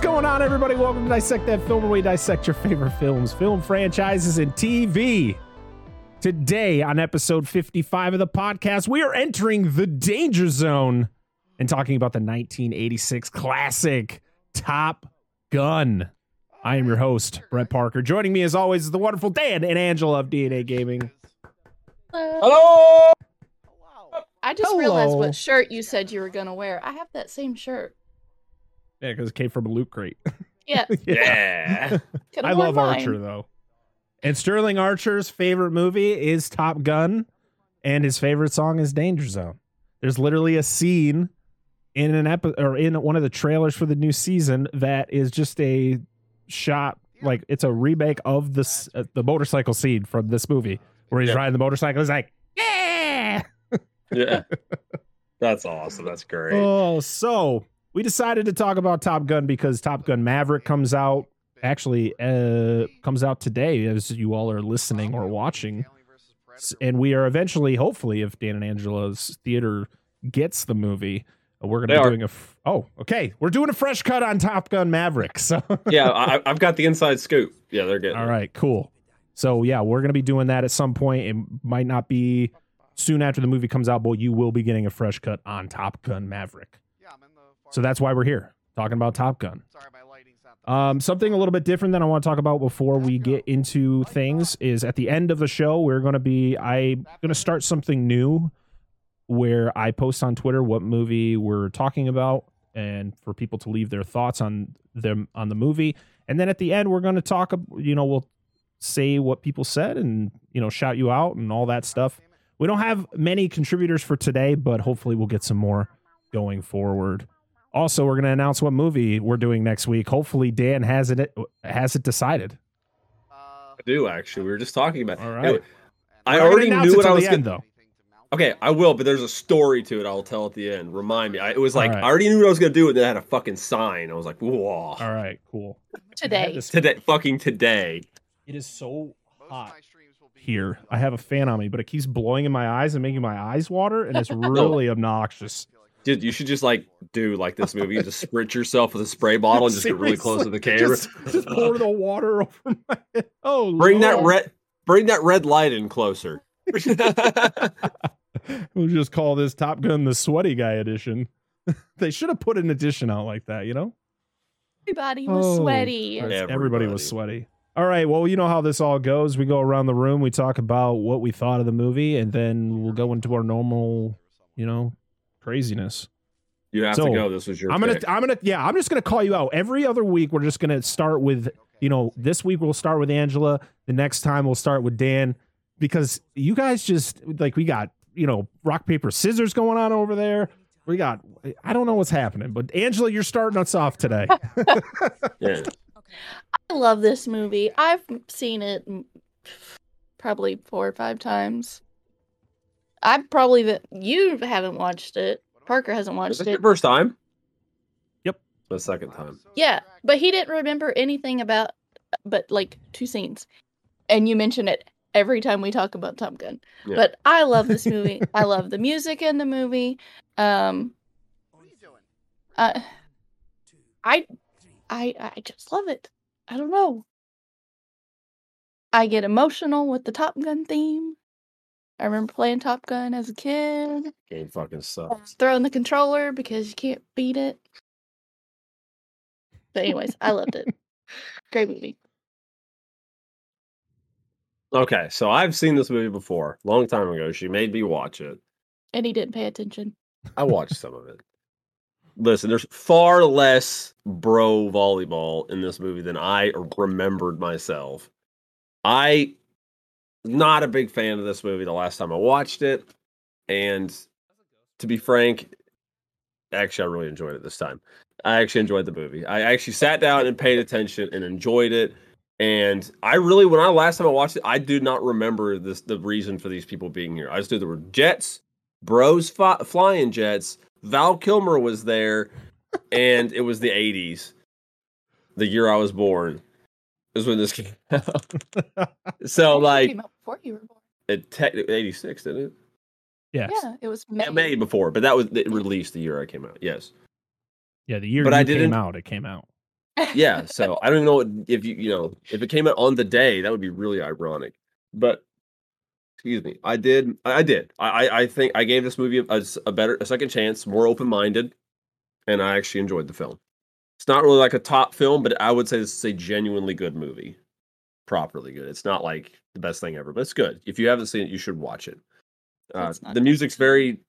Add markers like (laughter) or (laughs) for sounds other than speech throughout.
What's going on, everybody? Welcome to Dissect That Film, where we dissect your favorite films, film franchises, and TV. Today, on episode 55 of the podcast, we are entering the danger zone and talking about the 1986 classic Top Gun. I am your host, Brett Parker. Joining me, as always, is the wonderful Dan and Angela of DNA Gaming. Hello. I just realized what shirt you said you were gonna wear. I have that same shirt. Yeah, because it came from a loot crate. (laughs) (laughs) Yeah, Yeah. (laughs) could've I love mine. Archer though. And Sterling Archer's favorite movie is Top Gun, and his favorite song is Danger Zone. There's literally a scene in an epi- or in one of the trailers for the new season that is just a shot like it's a remake of this uh, the motorcycle scene from this movie where he's Yeah. riding the motorcycle. He's like, yeah. yeah. That's awesome. That's great. Oh, so we decided to talk about Top Gun because Top Gun Maverick comes out actually uh comes out today as you all are listening or watching and we are eventually hopefully if Dan and Angela's theater gets the movie uh, we're going to They be are. doing a f- oh okay we're doing a fresh cut on Top Gun Maverick so (laughs) yeah, I, I've got the inside scoop. Yeah, they're getting. All right, cool so yeah we're going to be doing that at some point it might not be soon after the movie comes out but you will be getting a fresh cut on Top Gun Maverick so that's why we're here talking about Top Gun Um, something a little bit different that I want to talk about before we get into things is at the end of the show, we're going to be, I'm going to start something new where I post on Twitter what movie we're talking about and for people to leave their thoughts on them on the movie. And then at the end, we're going to talk, you know, we'll say what people said and, you know, shout you out and all that stuff. We don't have many contributors for today, but hopefully we'll get some more going forward. Also, we're going to announce what movie we're doing next week. Hopefully, Dan has it has it decided. I do actually. We were just talking about. All it. right. Anyway, I We're not gonna already knew what I was the going to though. Okay, I will, but there's a story to it. I'll tell at the end. Remind me. I, it was like All right. I already knew what I was going to do, and then I had a fucking sign. I was like, "Whoa!" All right, cool. Today. This- Today, fucking today. It is so hot here. I have a fan on me, but it keeps blowing in my eyes and making my eyes water, and it's (laughs) really obnoxious. Dude, you should just like do like this movie. You just spritz yourself with a spray bottle and just get really close to the camera. (laughs) Just, just pour the water over my head. Oh, Bring that red. Bring that red light in closer. (laughs) (laughs) We'll just call this Top Gun the Sweaty Guy edition. they should have put an edition out like that, you know? Everybody was Oh, sweaty. Everybody. Everybody. was sweaty. All right. Well, you know how this all goes. We go around the room, we talk about what we thought of the movie, and then we'll go into our normal, you know, craziness. You have So, to go. This was your. I'm gonna, pick. I'm gonna, yeah, I'm just gonna call you out every other week. We're just gonna start with, you know, this week we'll start with Angela. The next time we'll start with Dan, because you guys just like we got, you know, rock paper scissors going on over there. We got, I don't know what's happening, but Angela, you're starting us off today. (laughs) Yeah. I love this movie. I've seen it probably four or five times. I probably the you haven't watched it. Parker hasn't Is watched this it. your first time? Yep. The second time. Yeah, but he didn't remember anything about but like two scenes. And you mention it every time we talk about Top Gun. Yeah. But I love this (laughs) movie. I love the music in the movie. Um uh, I I I just love it. I don't know. I get emotional with the Top Gun theme. I remember playing Top Gun as a kid. Game fucking uh, sucks. Throwing the controller because you can't beat it. But anyways, I loved it. (laughs) Great movie. Okay, so I've seen this movie before, long time ago. She made me watch it. And he didn't pay attention. I watched some of it. Listen, there's far less bro volleyball in this movie than I remembered myself. I not a big fan of this movie the last time I watched it, and to be frank, actually I really enjoyed it this time. I actually enjoyed the movie. I actually sat down and paid attention and enjoyed it. And I really, when I last time I watched it, I do not remember this the reason for these people being here. I just knew there were jets, bros fi- flying jets. Val Kilmer was there, and it was the '80s, the year I was born. Is when this (laughs) came out. (laughs) so It like, came out before you were born. it technically '86, didn't it? yes. Yeah, it was May. Yeah, May before, but that was it released the year I came out. Yes. Yeah, the year But you I didn't- out, it came out. (laughs) yeah, so I don't know what, if you you know if it came out on the day, that would be really ironic. But excuse me, I did I did I I think I gave this movie a, a better a second chance, more open minded, and I actually enjoyed the film. It's not really like a top film, but I would say this is a genuinely good movie, properly good. It's not like the best thing ever, but it's good. If you haven't seen it, you should watch it. Uh, the music's very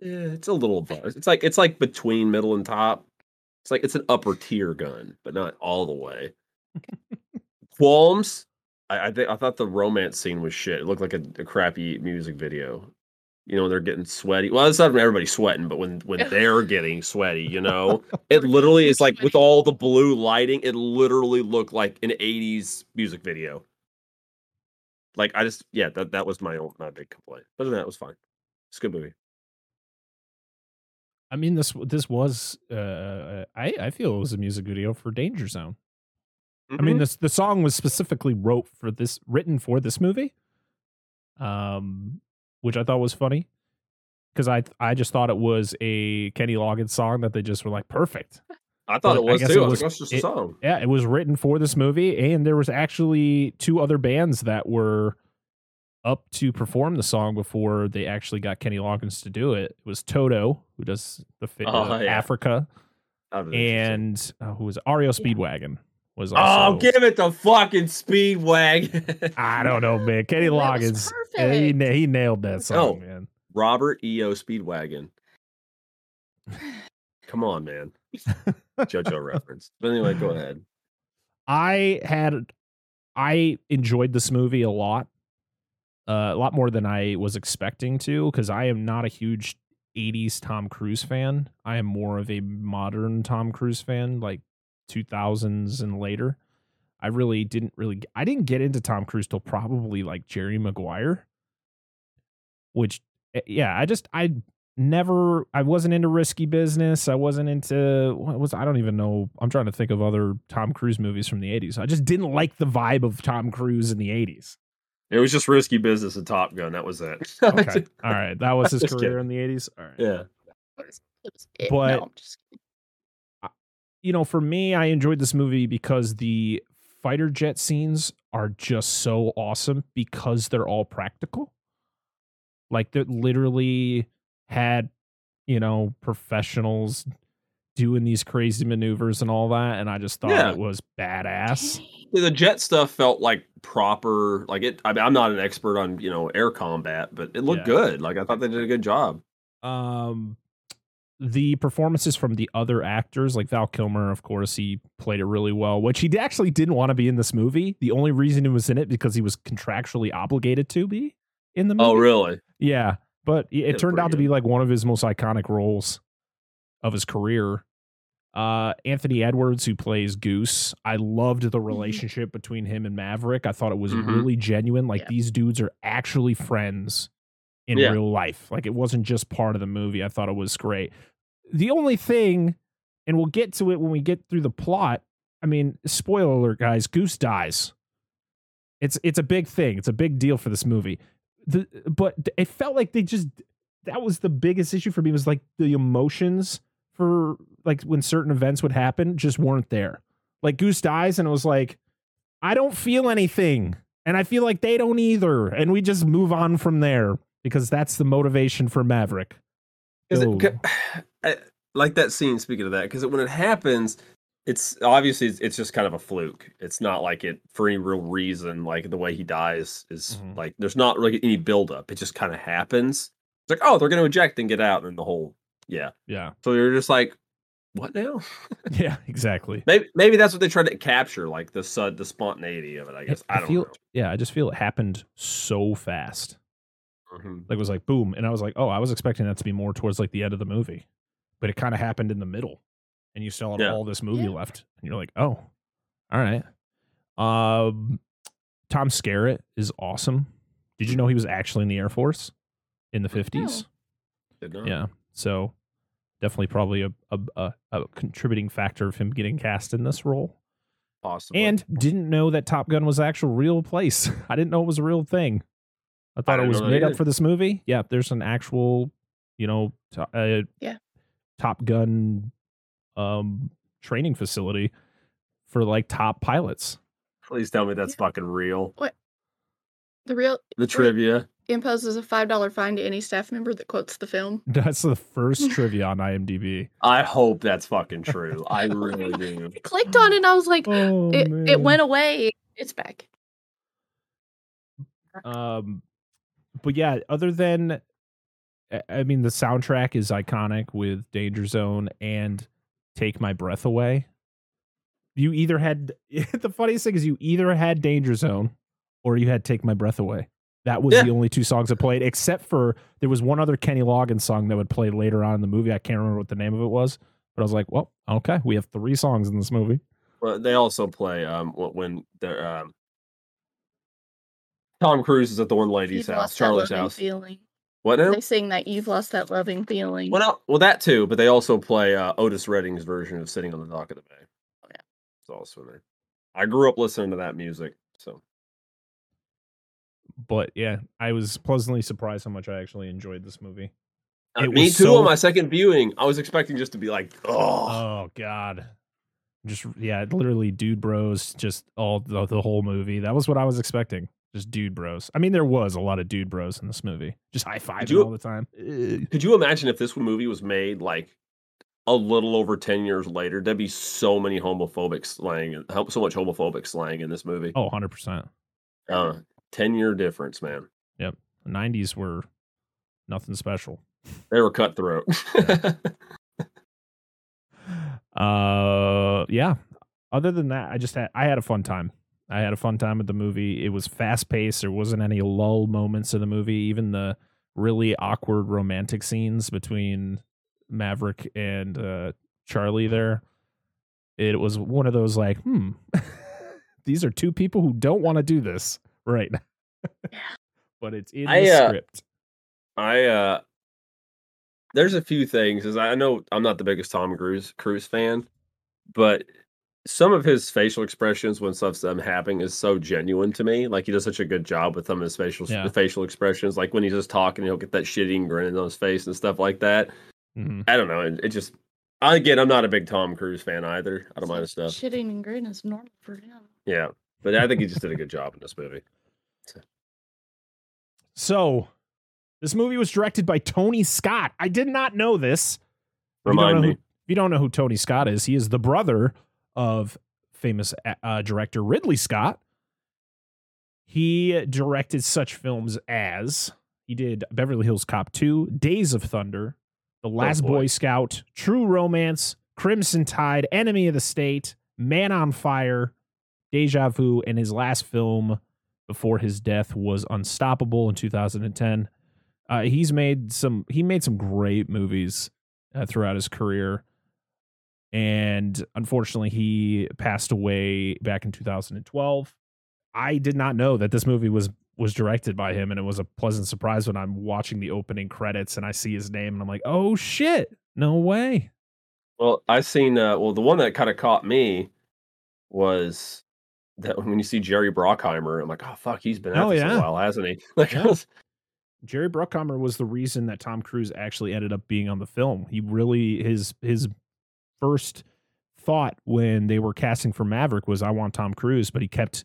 yeah, it's a little above. It's like it's like between middle and top. It's like it's an upper tier gun, but not all the way. Qualms. I, I think I thought the romance scene was shit. It looked like a, a crappy music video. You know, they're getting sweaty. Well, it's not everybody sweating, but when when (laughs) they're getting sweaty, you know, it literally is like with all the blue lighting, it literally looked like an '80s music video. Like I just, yeah, that that was my own my big complaint. But than that, it was fine. It's a good movie. I mean this this was uh I I feel it was a music video for Danger Zone. Mm-hmm. I mean mm-hmm. this the song was specifically wrote for this written for this movie. Um which I thought was funny cuz I I just thought it was a Kenny Loggins song that they just were like perfect. I thought but it was too. It was, was just a song. Yeah, it was written for this movie and there was actually two other bands that were up to perform the song before they actually got Kenny Loggins to do it. It was Toto who does the oh, uh, yeah. Africa, and uh, who was REO Speedwagon was. Oh, also, oh, give it the fucking Speedwagon. (laughs) I don't know, man. Kenny Loggins, he, he nailed that song, oh, man. Robert E.O. Speedwagon. (laughs) Come on, man. (laughs) JoJo reference. But anyway, go ahead. I had I enjoyed this movie a lot uh, a lot more than I was expecting to because I am not a huge 80s Tom Cruise fan. I am more of a modern Tom Cruise fan, like 2000s and later. I really didn't really I didn't get into Tom Cruise till probably like Jerry Maguire. Which eh, yeah, I just I never I wasn't into risky business. I wasn't into what was I don't even know. I'm trying to think of other Tom Cruise movies from the 80s. I just didn't like the vibe of Tom Cruise in the 80s. It was just risky business and Top Gun. That was it. (laughs) okay. All right. That was his (laughs) career in the 80s. All right. Yeah. But, no, you know, for me, I enjoyed this movie because the fighter jet scenes are just so awesome because they're all practical. Like, they literally had, you know, professionals doing these crazy maneuvers and all that. And I just thought yeah. it was badass the jet stuff felt like proper like it I mean, i'm not an expert on you know air combat but it looked yeah. good like i thought they did a good job um the performances from the other actors like val kilmer of course he played it really well which he actually didn't want to be in this movie the only reason he was in it because he was contractually obligated to be in the oh, movie oh really yeah but it, it turned out to be like one of his most iconic roles of his career uh, Anthony Edwards, who plays Goose, I loved the mm-hmm. relationship between him and Maverick. I thought it was mm-hmm. really genuine. Like yeah. these dudes are actually friends in yeah. real life. Like it wasn't just part of the movie. I thought it was great. The only thing, and we'll get to it when we get through the plot. I mean, spoiler alert, guys. Goose dies. It's it's a big thing. It's a big deal for this movie. The but it felt like they just that was the biggest issue for me was like the emotions for like when certain events would happen just weren't there. Like Goose dies, and it was like, I don't feel anything, and I feel like they don't either, and we just move on from there because that's the motivation for Maverick. Is it, (sighs) like that scene? Speaking of that, because when it happens, it's obviously it's, just kind of a fluke. It's not like it for any real reason. Like the way he dies is mm-hmm. like there's not really any buildup. It just kind of happens. It's like oh they're going to eject and get out, and the whole yeah. Yeah. So you're just like, what now? (laughs) yeah, exactly. Maybe maybe that's what they tried to capture, like the sud, the spontaneity of it. I guess I, I don't feel, know. Yeah, I just feel it happened so fast. Mm-hmm. Like it was like boom, and I was like, oh, I was expecting that to be more towards like the end of the movie, but it kind of happened in the middle, and you still have yeah. all this movie yeah. left, and you're like, oh, all right. Um, Tom Skerritt is awesome. Did you know he was actually in the Air Force in the fifties? Yeah. So definitely probably a, a, a, a contributing factor of him getting cast in this role. Awesome. And didn't know that Top Gun was actual real place. (laughs) I didn't know it was a real thing. I thought I it was made up for this movie. Yeah, there's an actual, you know, uh, yeah, Top Gun um training facility for like top pilots. Please tell me that's fucking real. What? The real The trivia. imposes a five dollar fine to any staff member that quotes the film. (laughs) That's the first (laughs) trivia on IMDb. I hope that's fucking true. I (laughs) really do. I clicked on it and I was like, Oh, it, it went away. It's back. Um, but yeah, other than, I- mean, the soundtrack is iconic with Danger Zone and Take My Breath Away. You either had (laughs) the funniest thing is you either had Danger Zone or you had Take My Breath Away. That was Yeah. the only two songs that played, except for there was one other Kenny Loggins song that would play later on in the movie. I can't remember what the name of it was, but I was like, well, okay, we have three songs in this movie. Well, they also play um when they're um Tom Cruise is at the one lady's You've house, Charlie's house. feeling. What now? They sing that you've lost that loving feeling. Well, no, well, that too, but they also play uh, Otis Redding's version of "Sitting on the Dock of the Bay." Oh, yeah. it's also there. I grew up listening to that music, so But yeah, I was pleasantly surprised how much I actually enjoyed this movie. Uh, It me was too. so- On my second viewing, I was expecting just to be like, "Oh, Oh God, just yeah, literally dude bros, just all the, the whole movie. That was what I was expecting. Just dude bros. I mean, there was a lot of dude bros in this movie. Just high fiving all the time. Could you imagine if this movie was made like a little over 10 years later? There'd be so many homophobic slang, so much homophobic slang in this movie. Oh, 100 percent. Uh, 10 year difference, man. The '90s were nothing special. They were cutthroat. (laughs) Uh, yeah. Other than that, I just had I had a fun time. I had a fun time with the movie. It was fast paced. There wasn't any lull moments in the movie. Even the really awkward romantic scenes between Maverick and uh, Charlie there. It was one of those like, hmm, (laughs) these are two people who don't want to do this right. (laughs) but it's in I, the uh, script. I uh there's a few things as I know I'm not the biggest Tom Cruise Cruise fan, but some of his facial expressions when stuff's um, happening is so genuine to me. Like he does such a good job with some of his facial Yeah. facial expressions. Like when he's just talking, he'll get that shitting grin on his face and stuff like that. Mhm. I don't know. It, it just again, I'm not a big Tom Cruise fan either. I don't mind his stuff. Shitting and grin is normal for him. Yeah, but I think he just did a good job in this movie. So, this movie was directed by Tony Scott. I did not know this. If you Remind know me. Who, if you don't know who Tony Scott is, he is the brother of famous uh, director Ridley Scott. He directed such films as he did Beverly Hills Cop 2, Days of Thunder, The Last boy. Boy Scout, True Romance, Crimson Tide, Enemy of the State, Man on Fire, Deja Vu, and his last film before his death was Unstoppable in 2010. Uh, he's made some. He made some great movies uh, throughout his career, and unfortunately, he passed away back in 2012. I did not know that this movie was was directed by him, and it was a pleasant surprise when I'm watching the opening credits and I see his name, and I'm like, "Oh shit, no way!" Well, I seen uh well the one that kind of caught me was that when you see Jerry Bruckheimer, I'm like, oh fuck, he's been at Oh, this yeah. a while, hasn't he? (laughs) Like Yeah. was- Jerry Bruckheimer was the reason that Tom Cruise actually ended up being on the film. He really his his first thought when they were casting for Maverick was I want Tom Cruise, but he kept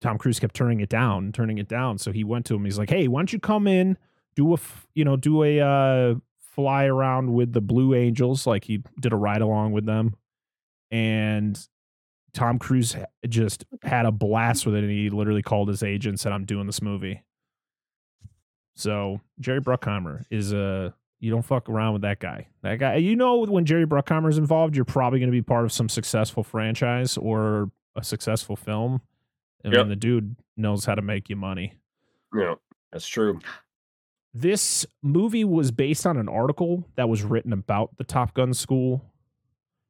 Tom Cruise kept turning it down, turning it down. So he went to him. He's like, "Hey, why don't you come in, do a you know do a uh, fly around with the Blue Angels? Like he did a ride along with them, and Tom Cruise just had a blast with it. And he literally called his agent, and said, "I'm doing this movie." So Jerry Bruckheimer is a you don't fuck around with that guy. That guy, you know, when Jerry Bruckheimer's involved, you're probably going to be part of some successful franchise or a successful film. And Yep. the dude knows how to make you money. yeah, that's true. This movie was based on an article that was written about the Top Gun school.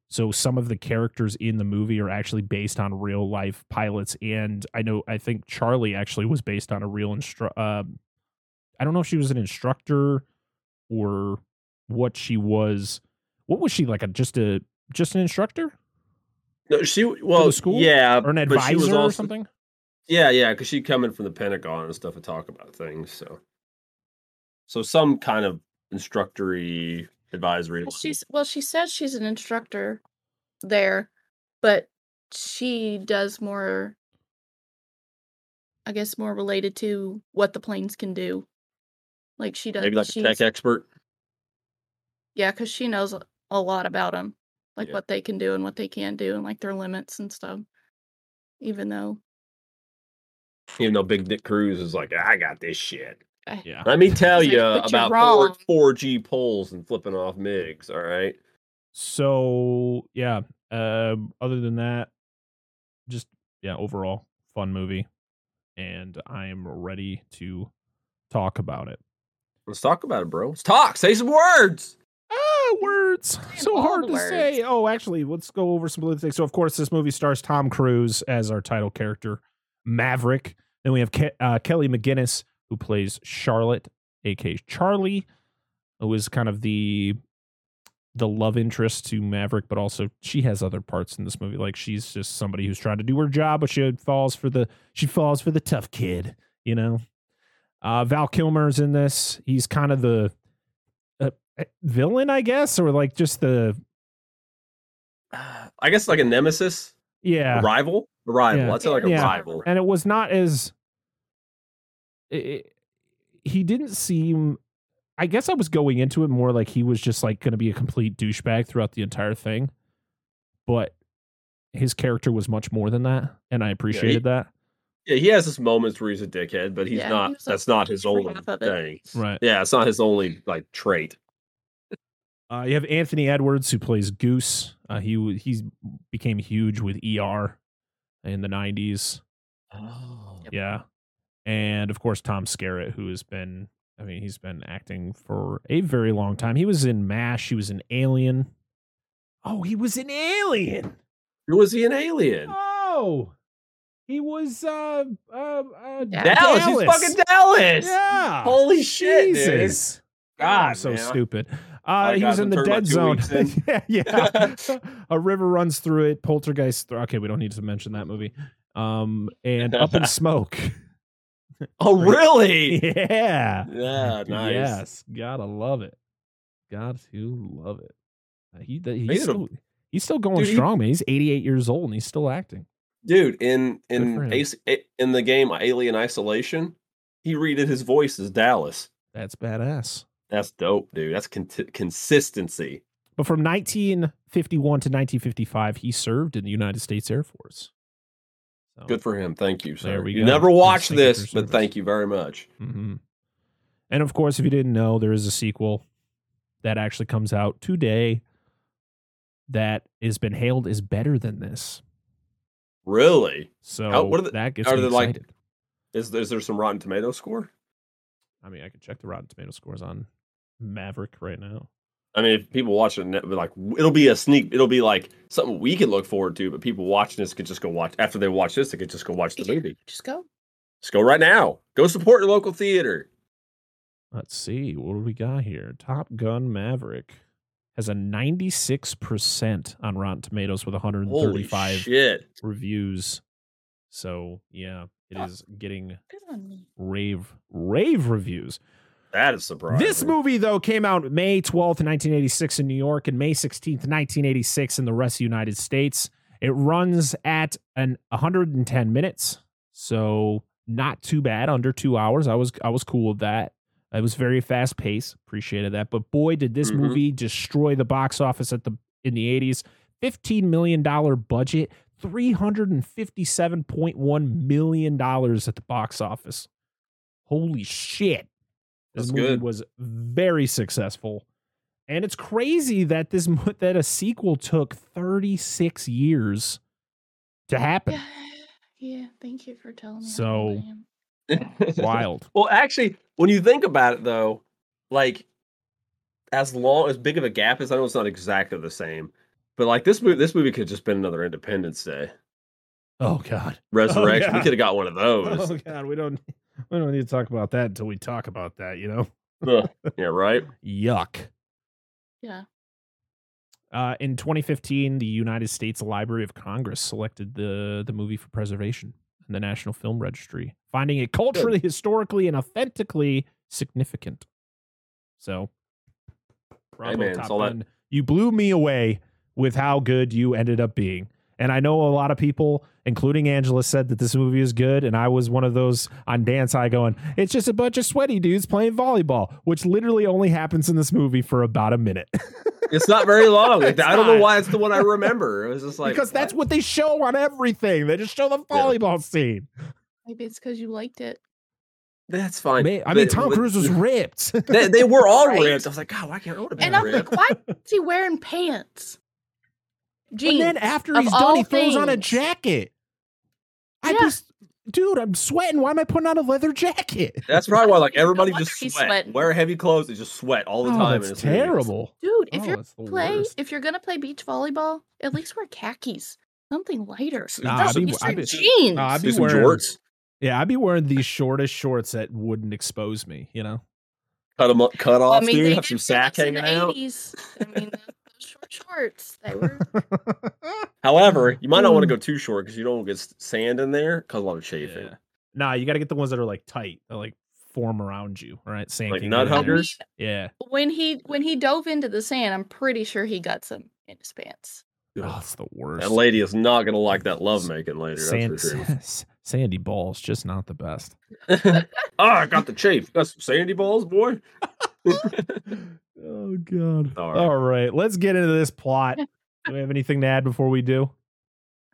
So some of the characters in the movie are actually based on real life pilots, and I know I think Charlie actually was based on a real instructor. uh, I don't know if she was an instructor or what she was. What was she like? A just a just an instructor No, she well, school? yeah, or an but she was advisor or something? Yeah, yeah, because she'd come in from the Pentagon and stuff and talk about things. So, so some kind of instructory advisory. Well, she's well, she says she's an instructor, there, but she does more I guess more related to what the planes can do. Like she does Maybe like a tech expert. yeah, cuz she knows a- a lot about them, like Yeah. what they can do and what they can't do and like their limits and stuff. Even though Even though Big Dick Cruise is like, I got this shit. Yeah. Let me (laughs) tell you like, about four, 4g poles and flipping off MIGs. All right. So yeah. Um, other than that, just yeah, overall fun movie, and I am ready to talk about it. Let's talk about it, bro. Let's talk. Say some words. Ah, words. So hard to words. say. Oh, actually, let's go over some other things. So, of course, this movie stars Tom Cruise as our title character, Maverick. Then we have Ke- uh, Kelly McGinnis, who plays Charlotte, aka Charlie, who is kind of the the love interest to Maverick, but also she has other parts in this movie. Like she's just somebody who's trying to do her job, but she falls for the she falls for the tough kid, you know. Uh, Val Kilmer's in this. He's kind of the uh, villain, I guess, or like just the I guess like a nemesis, yeah. a rival, a rival. Yeah. I'd say like a Yeah. rival. And it was not as it, he didn't seem. I guess I was going into it more like he was just like going to be a complete douchebag throughout the entire thing, but his character was much more than that, and I appreciated that. Yeah, he has his moments where he's a dickhead, but he's Yeah, not. was a- that's not his only half of it. thing. Right. Yeah, it's not his only like trait. Uh, you have Anthony Edwards who plays Goose. Uh, he w- he's became huge with ER in the '90s. Oh. Yeah. And of course, Tom Skerritt, who has been, I mean, he's been acting for a very long time. He was in MASH, he was in Alien. Oh, he was in Alien. Was he an alien? Oh, he was, uh, uh, uh Yeah. Dallas. He's fucking Dallas. Yeah. Holy shit, dude. Jesus. God, I'm so man. stupid. Uh, he was in the dead zone. (laughs) yeah, yeah. (laughs) a river runs through it. Poltergeist. Th- okay, we don't need to mention that movie. Um, and Up in (laughs) Smoke. Oh, really? yeah. Yeah, nice. Yes, gotta love it. Got to love it. Uh, he th- Made he's it a- still, he's still going Dude, he- strong, man. He's 88 years old and he's still acting. Dude, in in Ace, in the game Alien Isolation, he redid his voice as Dallas. That's badass. That's dope, dude. That's con- consistency. But from 1951 to 1955, he served in the United States Air Force. So, Good for him. Thank you, There sir. we You go. never watched thank you for this, but thank you very much. mhm. And of course, if you didn't know, there is a sequel that actually comes out today that has been hailed as better than this. Really? So How- what are the- that gets are me they like- Is is there some Rotten Tomato score? I mean, I could check the Rotten Tomato scores on Maverick right now. I mean, if people watch it, like it'll be a sneak. It'll be like something we can look forward to. But people watching this could just go watch after they watch this. They could just go watch the movie. Just go. Just go right now. Go support your local theater. Let's see. What do we got here? Top Gun Maverick has a 96% on Rotten Tomatoes with Holy 135 shit! reviews. So, yeah, it is getting Good on me. rave, rave reviews. That is surprising. This movie, though, came out May 12th, 1986 in New York and May 16th, 1986 in the rest of the United States. It runs at an 110 minutes. So not too bad, under two hours. I was I was cool with that. It was very fast paced. Appreciated that. But boy, did this Mhm. movie destroy the box office at the in the 80s. $15 million budget, $357.1 million at the box office. Holy shit. This That's movie good. was very successful. And it's crazy that this (laughs) that a sequel took 36 years to happen. Yeah. Yeah. Thank you for telling me. So- old I am. Wild. Well, actually, when you think about it, though, like as long as big of a gap as I know it's not exactly the same, but like this movie, this movie could have just been another Independence Day Oh god. (laughs) Resurrection. We God. could have got one of those. Oh god, we don't we don't need to talk about that until we talk about that, you know. (laughs) Yeah, right. Yuck. Yeah. Uh, in 2015, the United States Library of Congress selected the the movie for preservation in the National Film Registry, finding it culturally, historically, and authentically significant. So, bravo, man, Top that- You blew me away with how good you ended up being. And I know a lot of people, including Angela, said that this movie is good. And I was one of those on Dance High going, it's just a bunch of sweaty dudes playing volleyball, which literally only happens in this movie for about a minute. (laughs) It's not very long. It's I don't know why it's the one I remember. It was just like because that's what? what they show on everything. They just show the volleyball scene. Maybe it's because you liked it. that's fine. Man, I mean, But- Tom but- Cruise was (laughs) ripped. They, they were all Right. ripped. I was like, God, why can't I would have been And I'm ripped? like, why is he wearing pants? Jeans. and then after he's done, he throws on a jacket. I Yeah. just, dude, I'm sweating. Why am I putting on a leather jacket? (laughs) That's probably why like (laughs) everybody wonder just sweat. Wear heavy clothes and just sweat all the Oh, time. in that's this movie. terrible. Dude, if Oh, you're play worst. if you're gonna play beach volleyball, at least wear khakis. Something lighter. Nah, Don't I'd be- be I'd be- jeans. Nah, I'd be wearing- jorts. Yeah, I'd be wearing these shortest shorts that wouldn't expose me. You know. Cut them up, cut off, I mean, (laughs) dude. Have some sack this hanging out. 80s. I mean, those short shorts. They were. (laughs) However, you might not want to Mm. go too short because you don't get sand in there. Cause a lot of chafing. Yeah. Nah, you got to get the ones that are like tight, that like form around you. All right, sand Like nut get in there. huggers? Yeah. when he when he dove into the sand, I'm pretty sure he got some in his pants. Oh, it's the worst. That lady is not gonna like that love making later. Sand, That's for sure. (laughs) sandy balls, just not the best. oh, (laughs) I got the chafe. Got some sandy balls, boy. (laughs) oh god. All right. All right, let's get into this plot. (laughs) Do we have anything to add before we do?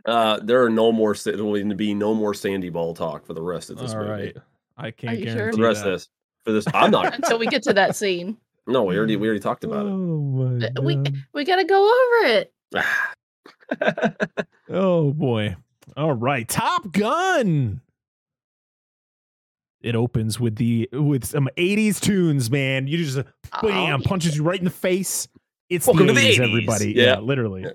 Uh, there are no more. There will be no more sandy ball talk for the rest of this All movie. right. I can't you sure? For the rest that. of this. For this, I'm not. (laughs) Until we get to that scene, no, we already we already talked about it. Oh my we god. we gotta go over it. it. Oh boy. All right. Top Gun. It opens with the with some 80s tunes, man. You just uh, bam, Oh, punches you right in the face. It's Welcome the to the 80s, 80s. everybody. Yeah. Yeah, literally. Yeah.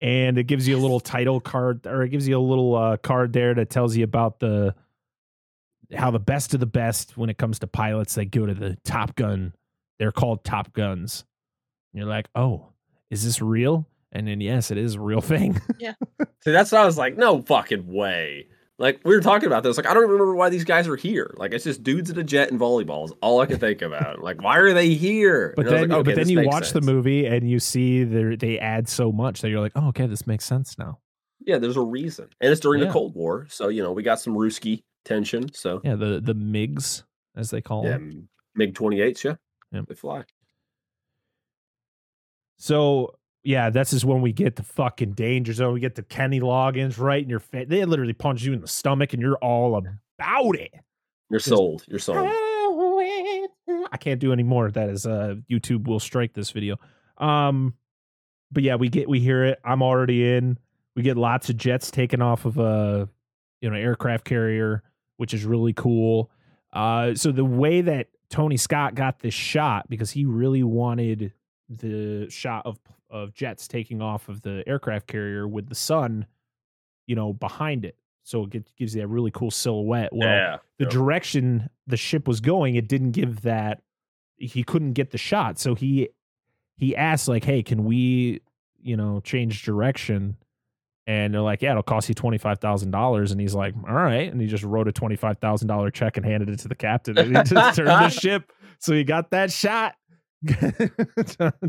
And it gives you a little title card, or it gives you a little uh, card there that tells you about the how the best of the best when it comes to pilots, they go to the Top Gun. They're called Top Guns. And you're like, oh, is this real? And then yes, it is a real (laughs) thing. Yeah. (laughs) See, that's what I was like, no fucking way. Like we were talking about this, like I don't remember why these guys are here. Like it's just dudes in a jet and volleyball is all I could think about. Like why are they here? But And then, like, okay, but then you watch the movie and you see they they add so much that you're like, oh, okay, this makes sense now. Yeah, there's a reason, and it's during Yeah. the Cold War, so you know we got some Ruski tension. So Yeah, the the MIGs as they call yeah, them. MiG 28s, yeah, Yep. they fly. So yeah, this is when we get the fucking danger zone. We get the Kenny Loggins right in your face. They literally punch you in the stomach, and you're all about it. You're Just- sold. You're sold. I can't do any more. That is uh YouTube will strike this video. Um but yeah, we get we hear it. I'm already in. We get lots of jets taken off of a you know aircraft carrier, which is really cool. Uh so the way that Tony Scott got this shot because he really wanted the shot of of jets taking off of the aircraft carrier with the sun, you know, behind it. So it gets, gives you that really cool silhouette. Well, yeah, the Yep. direction the ship was going, it didn't give that. He couldn't get the shot, so he he asked like, "Hey, can we, you know, change direction?" And they're like, "Yeah, it'll cost you twenty five thousand dollars." And he's like, "All right," and he just wrote a twenty five thousand dollar check and handed it to the captain, and he just turned the (laughs) ship. So he got that shot. (laughs)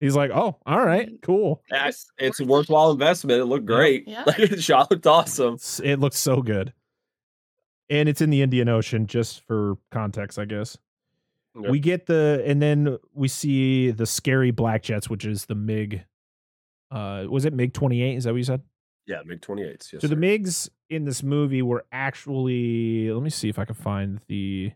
he's like, "Oh, all right, cool." That's- it's a worthwhile investment. It looked great. Yeah. (laughs) Like the shot looked awesome. It's- It looks so good, and it's in the Indian Ocean. Just for context, I guess. Yep. we get the and then we see the scary black jets which is the mig uh was it mig 28 is that what you said Yeah, MiG 28s. Yes, so the migs in this movie were actually let me see if i can find the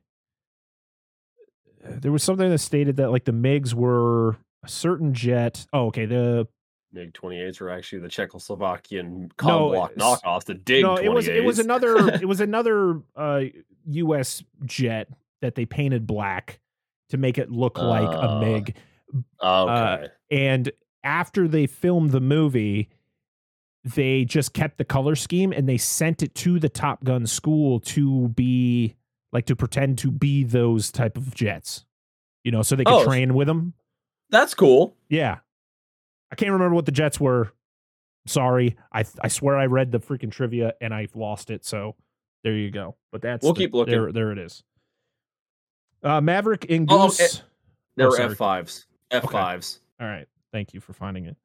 there was something that stated that like the migs were a certain jet oh okay the MiG 28s are actually the Czechoslovakian No, block knockoffs. The Dig no 28s. it was it was another (laughs) it was another uh us jet that they painted black to make it look like a Uh, mig okay. And after they filmed the movie, they just kept the color scheme and they sent it to the Top Gun school to be like to pretend to be those type of jets. You know, so they could Oh. train with them. That's cool. Yeah. I can't remember what the jets were. Sorry. I I swear I read the freaking trivia and I've lost it. So there you go. But that's We'll the- keep looking. There, there it is. Uh Maverick and Oh, Goose. They Oh, were. F5s. F5s. All right. Thank you for finding it.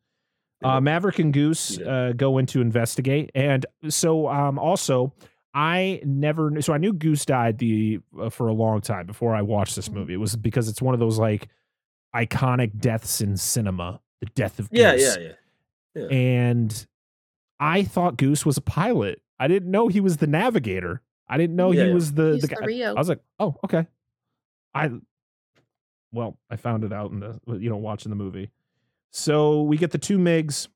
Uh, Maverick and Goose uh, go in to investigate, and so um, also I never knew. So I knew Goose died the uh, for a long time before I watched this movie. It was because it's one of those like iconic deaths in cinema, the death of Goose. yeah, Goose. yeah, yeah. And I thought Goose was a pilot. I didn't know he was the navigator. I didn't know Yeah, he yeah. was the He's the the guy. Rio. I was like, oh, okay. I well, I found it out in the you know watching the movie. So we get the two Migs.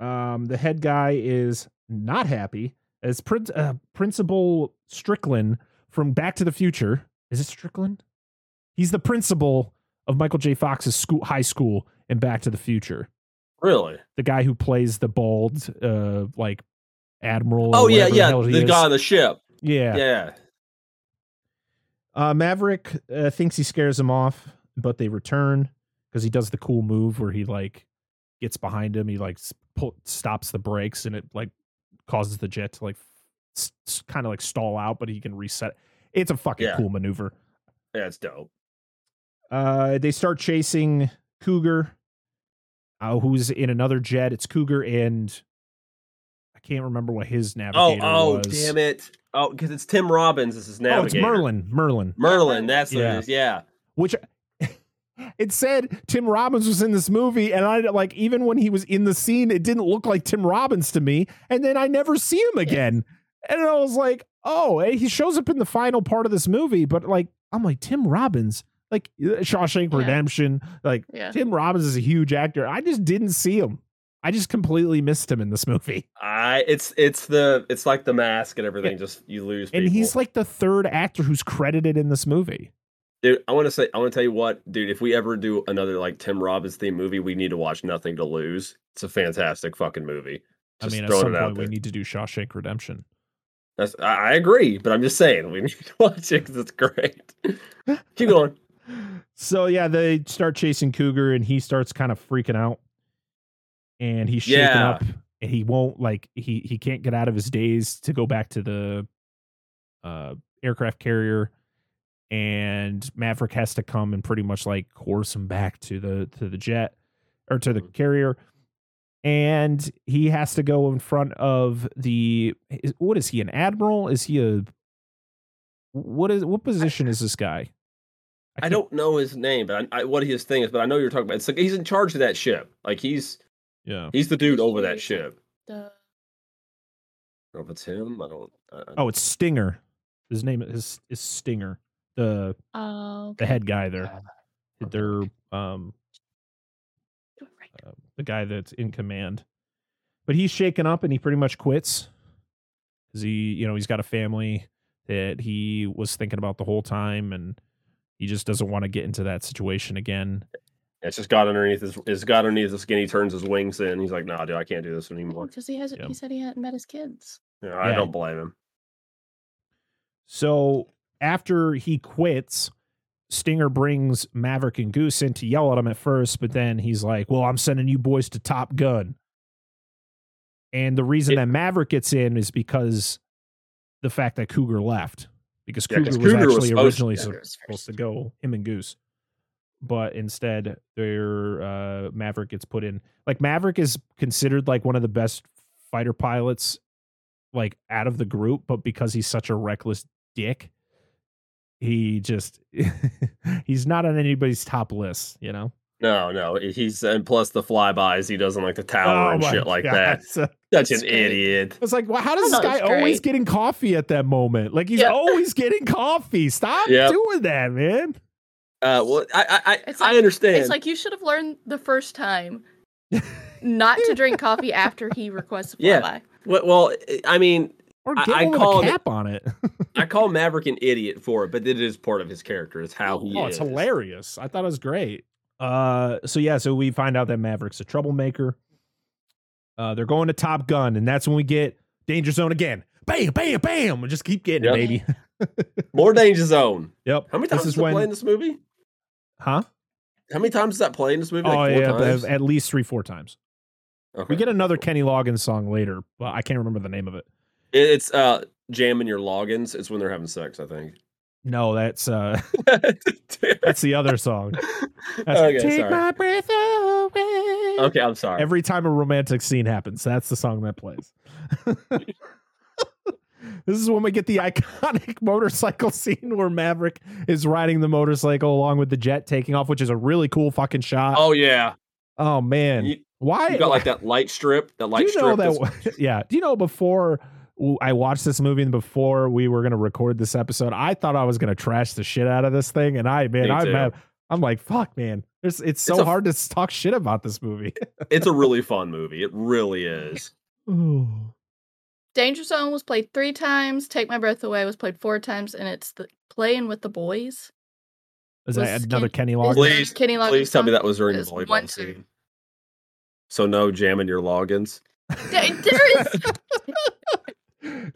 Um, the head guy is not happy as Prin- uh, Principal Strickland from Back to the Future. Is it Strickland? He's the principal of Michael J. Fox's school, high school in Back to the Future. Really? The guy who plays the bald, uh, like admiral. Oh yeah, whatever the yeah. The guy on the ship. Yeah. Yeah. Uh, Maverick uh, thinks he scares him off, but they return because he does the cool move where he like gets behind him. He like pull, stops the brakes and it like causes the jet to like kind of like stall out, but he can reset. It's a fucking Yeah. cool maneuver. Yeah, it's dope. Uh, they start chasing Cougar, uh, who's in another jet. It's Cougar and I can't remember what his Oh, navigator oh, was. damn it. Oh, because it's Tim Robbins. This is Oh, it's. Merlin. Merlin. Merlin. That's what Yeah. it is. Yeah. which it said Tim Robbins was in this movie, and I like even when he was in the scene, it didn't look like Tim Robbins to me. And then I never see him again, (laughs) and I was like, oh, eh, he shows up in the final part of this movie, but like I'm like Tim Robbins, like uh, Shawshank Yeah. Redemption, like Yeah. Tim Robbins is a huge actor. I just didn't see him. I just completely missed him in this movie, (laughs) I it's it's the it's like the mask and everything. Just you lose. and he's like the third actor who's credited in this movie. Dude, I want to say, I want to tell you what, dude. If we ever do another like Tim Robbins theme movie, we need to watch Nothing to Lose. It's a fantastic fucking movie. I Just mean, at some point we need to do Shawshank Redemption. That's, I, I agree, but I'm just saying we (laughs) need to watch it because it's great. (laughs) Keep going. So yeah, they start chasing Cougar, and he starts kind of freaking out, and he's shaking Yeah. up, and he won't like he he can't get out of his daze to go back to the uh aircraft carrier, and Maverick has to come and pretty much like coerce him back to the to the jet or to the Mhm. carrier. And he has to go in front of the. What is he? An admiral? Is he a? What is what position is this guy? I can't- don't know his name, but I, I, what his thing is. But I know you're talking about. It's like he's in charge of that ship. Like he's Yeah. he's the dude over that ship. The, I don't know if it's him. I don't. I, I- Oh, it's Stinger. His name is is Stinger, the oh, the head guy there. okay. They're um right. uh, the guy that's in command. But he's shaken up and he pretty much quits because he, you know, he's got a family that he was thinking about the whole time, and he just doesn't want to get into that situation again. It's just got underneath his. It's got underneath his skin. He turns his wings in. He's like, "Nah, dude, I can't do this anymore." Because he hasn't. Yeah. He said he hadn't met his kids. Yeah, I Yeah. don't blame him. So after he quits, Stinger brings Maverick and Goose in to yell at him at first, but then he's like, Well, I'm sending you boys to Top Gun. And the reason Yeah. that Maverick gets in is because the fact that Cougar left. Because Cougar was Cougar was actually supposed- originally Yeah. supposed to go, him and Goose. But instead, their uh, Maverick gets put in. Like Maverick is considered like one of the best fighter pilots, like out of the group. But because he's such a reckless dick, he just (laughs) he's not on anybody's top list. You know. No, no, he's and plus the flybys. He doesn't like the tower and Oh my shit like God. that. (laughs) Such That's an great. idiot. It's like, well, how does this guy always great. getting coffee at that moment? Like he's Yeah. (laughs) always getting coffee. Stop Yep. doing that, man. Uh, well, I, I, I, It's I understand. It's like you should have learned the first time not to drink coffee after he requests a Yeah. flyby. well, well, I mean, Or I- get I one call a it- cap on it. I (laughs) call Maverick an idiot for it, but it is part of his character. It's how he oh, is. it's hilarious. I thought it was great. Uh, so yeah, so we find out that Maverick's a troublemaker. Uh, they're going to Top Gun, and that's when we get Danger Zone again. Bam, bam, bam. We just keep getting Yep. it, baby. (laughs) More Danger Zone. Yep. How many times this is it when? play in this movie? Huh? How many times does that play in this movie? oh Like four yeah, times. at least three, four times. Okay. We get another Kenny Loggins song later, but I can't remember the name of it. It- It's uh jamming your logins. It's when they're having sex. I think. No, that's uh (laughs) that's the other song. That's, okay, Take sorry. my breath away. Okay, I'm sorry. Every time a romantic scene happens, that's the song that plays. (laughs) this is when we get the iconic (laughs) motorcycle scene where Maverick is riding the motorcycle along with the jet taking off, which is a really cool fucking shot. oh yeah, Oh man, you, why? you got like that light strip. That light you know strip. that? yeah. Do you know before I watched this movie before we were gonna record this episode, I thought I was gonna trash the shit out of this thing, and I man, I'm mad. I'm like, fuck, man. There's, it's so It's a- hard to talk shit about this movie. (laughs) it's a really fun movie. It really is. (sighs) Oh. Danger Zone was played three times. Take My Breath Away was played four times, and it's the playing with the boys. Is that another Ken- Kenny is Loggins? Please- Kenny Loggins Please tell me that was during the There's one, scene. So no jamming your logins. There- there is (laughs) (laughs)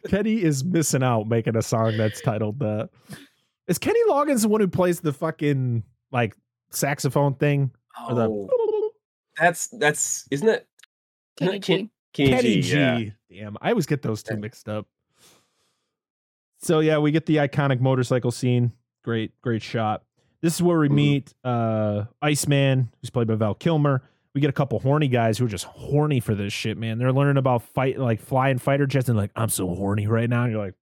Kenny is missing out making a song that's titled uh Is Kenny Loggins the one who plays the fucking like saxophone thing? Or the Oh, that's that's isn't it? Isn't Kenny it Ken- G. Kenny, Kenny G. G. Yeah. Damn, I always get those two mixed up. So yeah, we get the iconic motorcycle scene. Great, great shot. This is where we Mhm. meet uh Iceman, who's played by Val Kilmer. We get a couple horny guys who are just horny for this shit, man. They're learning about fight like flying fighter jets and like, I'm so horny right now. And you're like,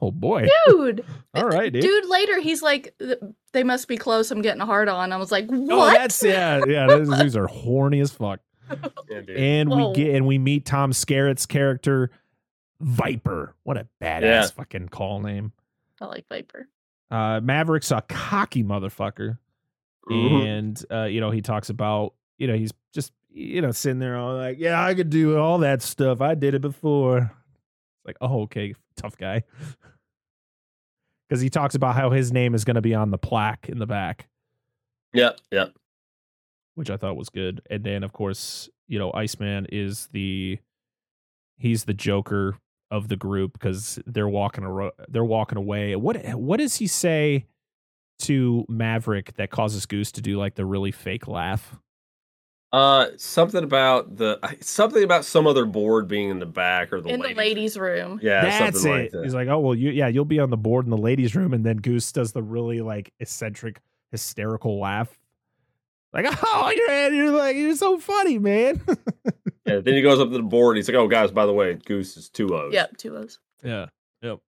oh boy. Dude, (laughs) All right, dude. dude. Later, he's like, "They must be close. I'm getting hard on." I was like, "What?" Oh, that's yeah, yeah. Those (laughs) dudes are horny as fuck. Yeah. And Whoa. we get and we meet Tom Skerritt's character, Viper. What a badass Yeah. fucking call name. I like Viper. Uh, Maverick's a cocky motherfucker, Mhm. and uh, you know he talks about you know he's just you know sitting there all like, yeah, I could do all that stuff. I did it before. It's like, oh, okay, tough guy. (laughs) Because he talks about how his name is going to be on the plaque in the back. Yep, yep. which I thought was good. And then, of course, you know, Iceman is the he's the Joker of the group because they're walking aro- they're walking away. What what does he say to Maverick that causes Goose to do like the really fake laugh? Uh, something about the something about some other board being in the back or the in ladies. the ladies' room. Yeah, That's something it. like that. He's like, oh well, you yeah, you'll be on the board in the ladies' room, and then Goose does the really like eccentric, hysterical laugh. Like, (laughs) oh, you're you're like you're so funny, man. (laughs) yeah, then he goes up to the board. And he's like, "Oh, guys, by the way, Goose is two O's." Yep, two O's. Yeah. Yep.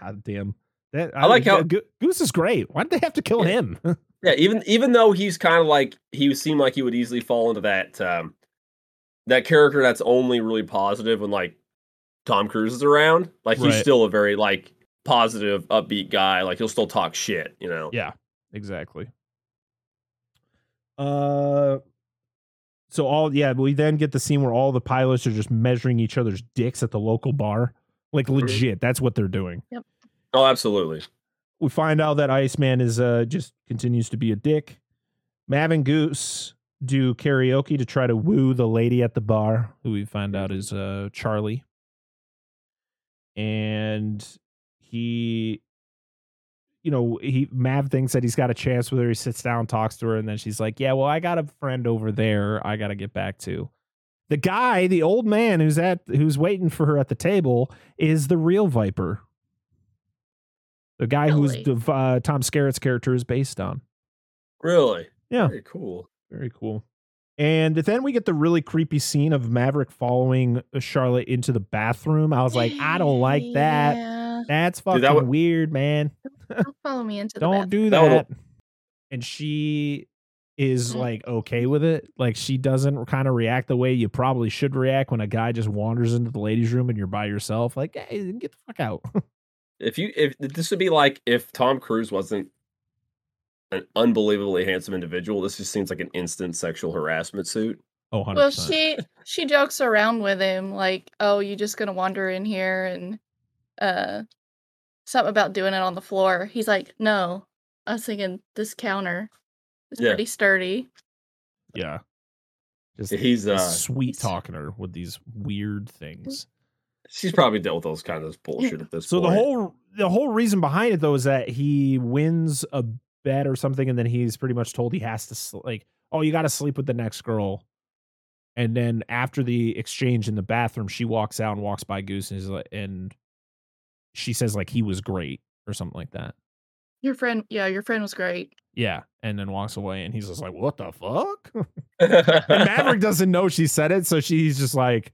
God damn. That, I like how- Goose is great. Why did they have to kill Yeah. him? (laughs) Yeah, even even though he's kind of like he would seem like he would easily fall into that um that character that's only really positive when like Tom Cruise is around. Like he's Right. still a very like positive, upbeat guy. Like he'll still talk shit, you know. yeah, exactly. Uh, so all yeah, we then get the scene where all the pilots are just measuring each other's dicks at the local bar. Like legit, that's what they're doing. Oh, absolutely. We find out that Iceman is uh just continues to be a dick. Mav and Goose do karaoke to try to woo the lady at the bar, who we find out is uh Charlie. And he you know, he Mav thinks that he's got a chance with her. He sits down, talks to her, and then she's like, Yeah, well, I got a friend over there I gotta get back to. The guy, the old man who's at who's waiting for her at the table, is the real Viper. The guy who's Really? the uh, Tom Skerritt's character is based on. Really? Yeah. Very cool. Very cool. And then we get the really creepy scene of Maverick following Charlotte into the bathroom. I was like, I don't like that. Yeah. That's fucking that would- weird, man. (laughs) Don't follow me into the Don't do That that. And she is Mhm. like okay with it. Like she doesn't kind of react the way you probably should react when a guy just wanders into the ladies' room and you're by yourself. Like, hey, get the fuck out. (laughs) If you if this would be like if Tom Cruise wasn't an unbelievably handsome individual, this just seems like an instant sexual harassment suit. oh, 100%. Well, she she jokes around with him like, "Oh, you just gonna wander in here and uh something about doing it on the floor." He's like, "No, I was thinking this counter is Yeah. pretty sturdy." yeah. Just He's uh sweet he's- talking her with these weird things. She's probably dealt with those kind of bullshit at this So the point. whole the whole reason behind it though is that he wins a bet or something, and then he's pretty much told he has to sl- like, oh, you got to sleep with the next girl. And then after the exchange in the bathroom, she walks out and walks by Goose and is like, and she says like he was great or something like that. Your friend, yeah, your friend was great. Yeah, and then walks away, and he's just like, "What the fuck?" (laughs) and (laughs) Maverick doesn't know she said it, so she's just like,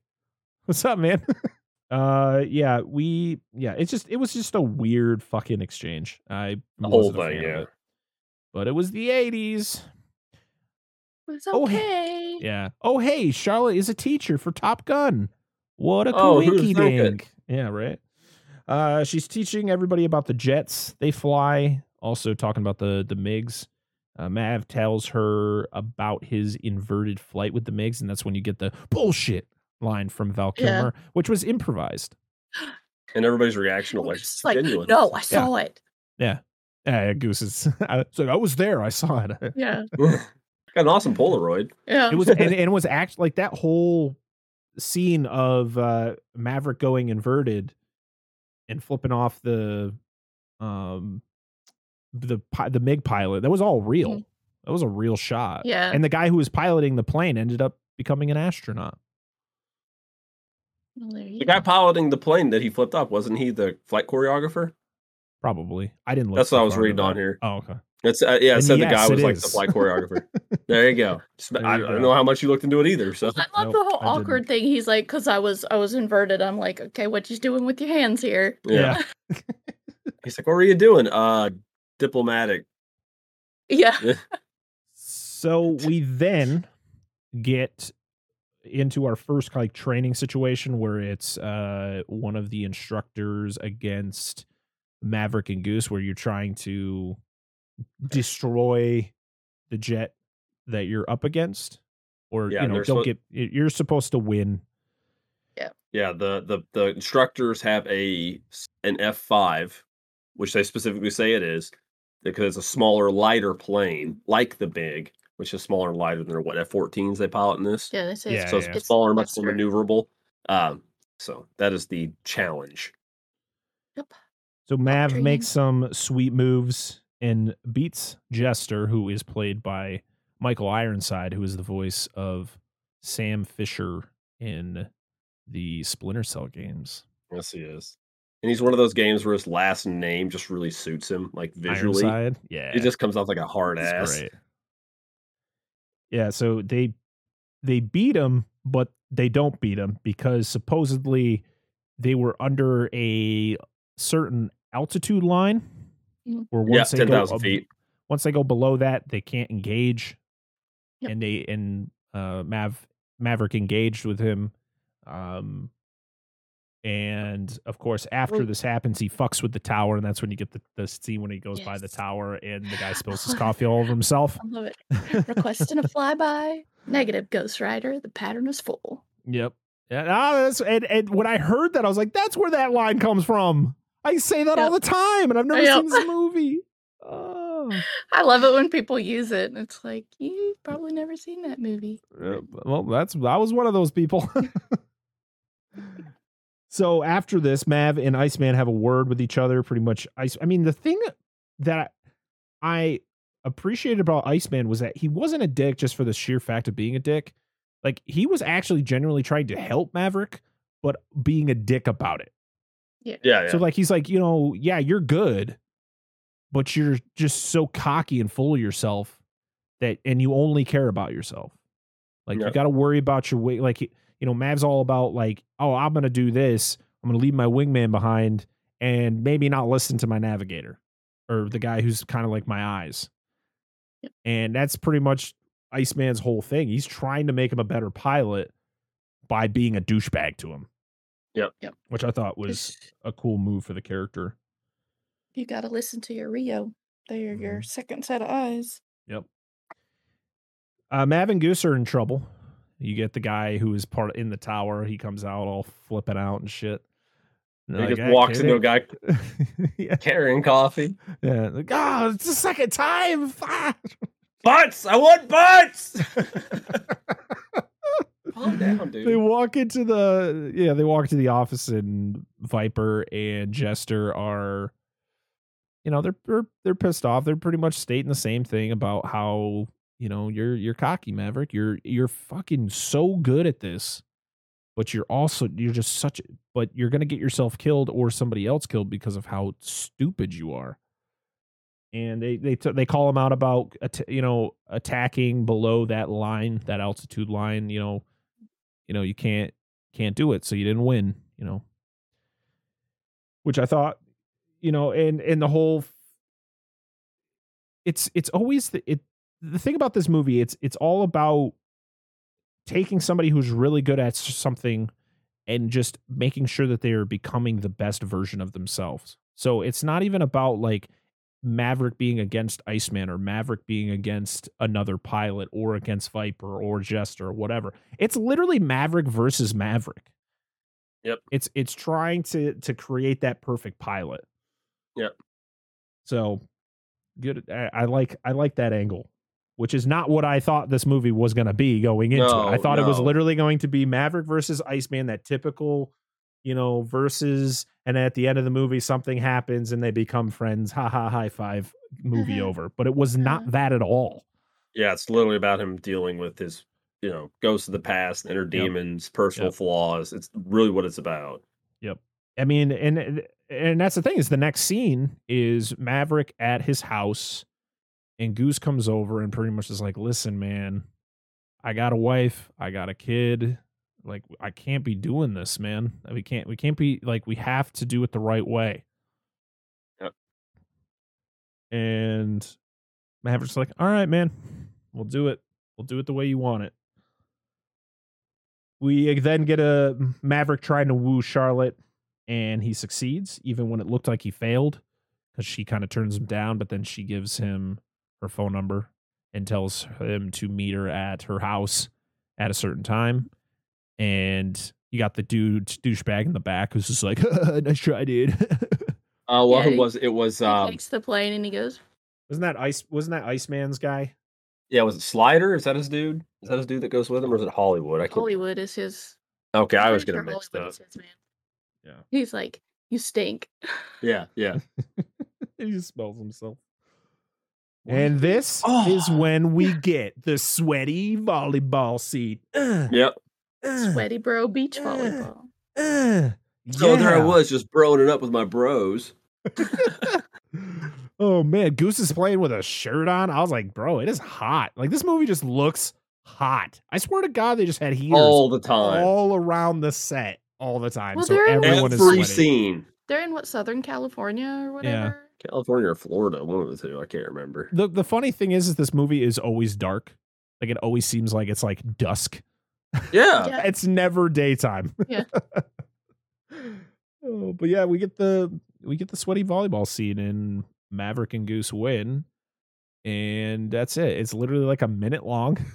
"What's up, man?" (laughs) uh, yeah, we, yeah, it's just, it was just a weird fucking exchange. I The whole wasn't a thing, fan of yeah. it. but it was the '80s. It's Oh, hey- Yeah. Oh, hey, Charlotte is a teacher for Top Gun. What a Oh, who'd coinky have dink. Yeah, right. Uh, she's teaching everybody about the jets they fly. Also talking about the the Migs. Uh, Mav tells her about his inverted flight with the Migs, and that's when you get the bullshit line from Val Yeah. Kilmer, which was improvised. (gasps) and everybody's reaction was like, It's like, genuine. no, I saw it. Yeah. Yeah, Goose is. (laughs) I, so I was there. I saw it. (laughs) Yeah. (laughs) Got an awesome Polaroid. Yeah. it was and, and it was actually like that whole scene of uh maverick going inverted and flipping off the um the the mig pilot that was all real Mhm. that was a real shot Yeah. and the guy who was piloting the plane ended up becoming an astronaut Well, there you The go. guy piloting the plane that he flipped up, wasn't he the flight choreographer? probably i didn't look That's what I was reading on here. oh okay It's uh, yeah, it And said yes, the guy it was like the flight choreographer. (laughs) there you go. There I, you I go. don't know how much you looked into it either. So I love Nope, the whole I didn't. awkward thing. He's like, because I was I was inverted. I'm like, okay, what you doing with your hands here? yeah. (laughs) He's like, "What were you doing?" Uh, diplomatic. Yeah. So we then get into our first like training situation where it's uh one of the instructors against Maverick and Goose where you're trying to destroy the jet that you're up against? Or Yeah, you know don't suppo- get you're supposed to win. Yeah, yeah the the the instructors have a an F five, which they specifically say it is because it's a smaller, lighter plane, like the big, which is smaller and lighter than their what F fourteens they pilot in this. Yeah. This is Yeah, so it's yeah. it's smaller, much more maneuverable. Um, so that is the challenge. Yep. So Mav makes some sweet moves and beats Jester, who is played by Michael Ironside, who is the voice of Sam Fisher in the Splinter Cell games. Yes, he is. And he's one of those games where his last name just really suits him, like visually. Ironside, yeah, It just comes off like a hard it's ass. great. Yeah, so they they beat him, but they don't beat him because supposedly they were under a certain altitude line. Mhm. Where Yeah, once they ten go feet. once they go below that, they can't engage. Yep. And they and uh Mav Maverick engaged with him. Um and of course after this happens, he fucks with the tower, and that's when you get the, the scene when he goes by the tower and the guy spills his (laughs) coffee all over himself. I love it. (laughs) Requesting a flyby. Negative, Ghost Rider. The pattern is full. Yep. Yeah, ah, that's, and, and when I heard that, I was like, that's where that line comes from. I say that all the time, and I've never Yep. seen this movie. Oh. (laughs) I love it when people use it. It's like you've probably never seen that movie. Yeah, well, that's I was one of those people. So after this, Mav and Iceman have a word with each other. Pretty much, Ice. I mean, the thing that I appreciated about Iceman was that he wasn't a dick just for the sheer fact of being a dick. Like he was actually genuinely trying to help Maverick, but being a dick about it. Yeah, yeah. So like he's like, you know, yeah, you're good, but you're just so cocky and full of yourself that and you only care about yourself. Like you got to worry about your weight. Like you know, Mav's all about like, oh, I'm gonna do this. I'm gonna leave my wingman behind and maybe not listen to my navigator or the guy who's kind of like my eyes. Yep. And that's pretty much Iceman's whole thing. He's trying to make him a better pilot by being a douchebag to him. Yep. Yep. Which I thought was a cool move for the character. You got to listen to your Rio. They're Mm-hmm. your second set of eyes. Yep. Uh, Mav and Goose are in trouble. You get the guy who is part in the tower. He comes out all flipping out and shit. And he just like, "Ah, walks kid, into a guy (laughs) yeah, carrying coffee. yeah. Like, oh, it's the second time. Ah." (laughs) Butts! I want butts! (laughs) Calm down, dude. They walk into the yeah. They walk to the office, and Viper and Jester are, you know, they're they're they're pissed off. They're pretty much stating the same thing about how you know you're you're cocky, Maverick. You're you're fucking so good at this, but you're also you're just such. But you're gonna get yourself killed or somebody else killed because of how stupid you are. and they they t- they call him out about you know attacking below that line, that altitude line. You know, you know you can't can't do it, so you didn't win. You know, which I thought, you know, and and the whole it's it's always the it the thing about this movie it's it's all about taking somebody who's really good at something and just making sure that they are becoming the best version of themselves. So it's not even about like Maverick being against Iceman or Maverick being against another pilot or against Viper or Jester or whatever. It's literally Maverick versus Maverick. Yep. It's it's trying to to create that perfect pilot. Yep. So good I, I like I like that angle which is not what I thought this movie was going to be going into No, it. I thought it was literally going to be Maverick versus Iceman, that typical, you know, versus, and at the end of the movie, something happens and they become friends. Ha ha, high five, movie mm-hmm. over. But it was not mm-hmm. that at all. Yeah, it's literally about him dealing with his, you know, ghosts of the past, inner demons, personal Yep. flaws. It's really what it's about. Yep. I mean, and and that's the thing is the next scene is Maverick at his house, and Goose comes over and pretty much is like, "Listen, man, I got a wife, I got a kid. Like, I can't be doing this, man. Uh, we can't, we can't be like, we have to do it the right way." Yep. And Maverick's like, "All right, man, we'll do it. We'll do it the way you want it." We eh, then get a Maverick trying to woo Charlotte and he succeeds even when it looked like he failed because she kind of turns him down but then she gives him her phone number and tells him to meet her at her house at a certain time and you got the dude douchebag in the back who's just like (laughs) nice try dude (laughs) Uh, well, Yeah, who was it? Was He um, takes the plane and he goes, wasn't that ice wasn't that iceman's guy yeah, was it Slider? Is that his dude? Is that his dude that goes with him, or is it Hollywood? I can't. Hollywood is his. Okay, I was pretty gonna mix Hollywood up. his. Yeah. He's like, you stink. (laughs) Yeah, yeah. he just smells himself and this Oh. is when we get the sweaty volleyball scene Uh, (laughs) Yep. uh, Sweaty bro beach volleyball. uh, So there I was, just broing it up with my bros. (laughs) oh man, Goose is playing with a shirt on. I was like, bro, it is hot. Like this movie just looks hot. I swear to God, they just had heaters all the time. all around the set all the time. Well, so they're in- everyone is Every scene. They're in what Southern California or whatever. California or Florida, one of the two. I can't remember. The the funny thing is, is this movie is always dark. Like it always seems like it's like dusk. Yeah. Yeah. (laughs) It's never daytime. Yeah. (laughs) oh, but yeah, we get the we get the sweaty volleyball scene and Maverick and Goose win. And that's it. It's literally like a minute long. (laughs)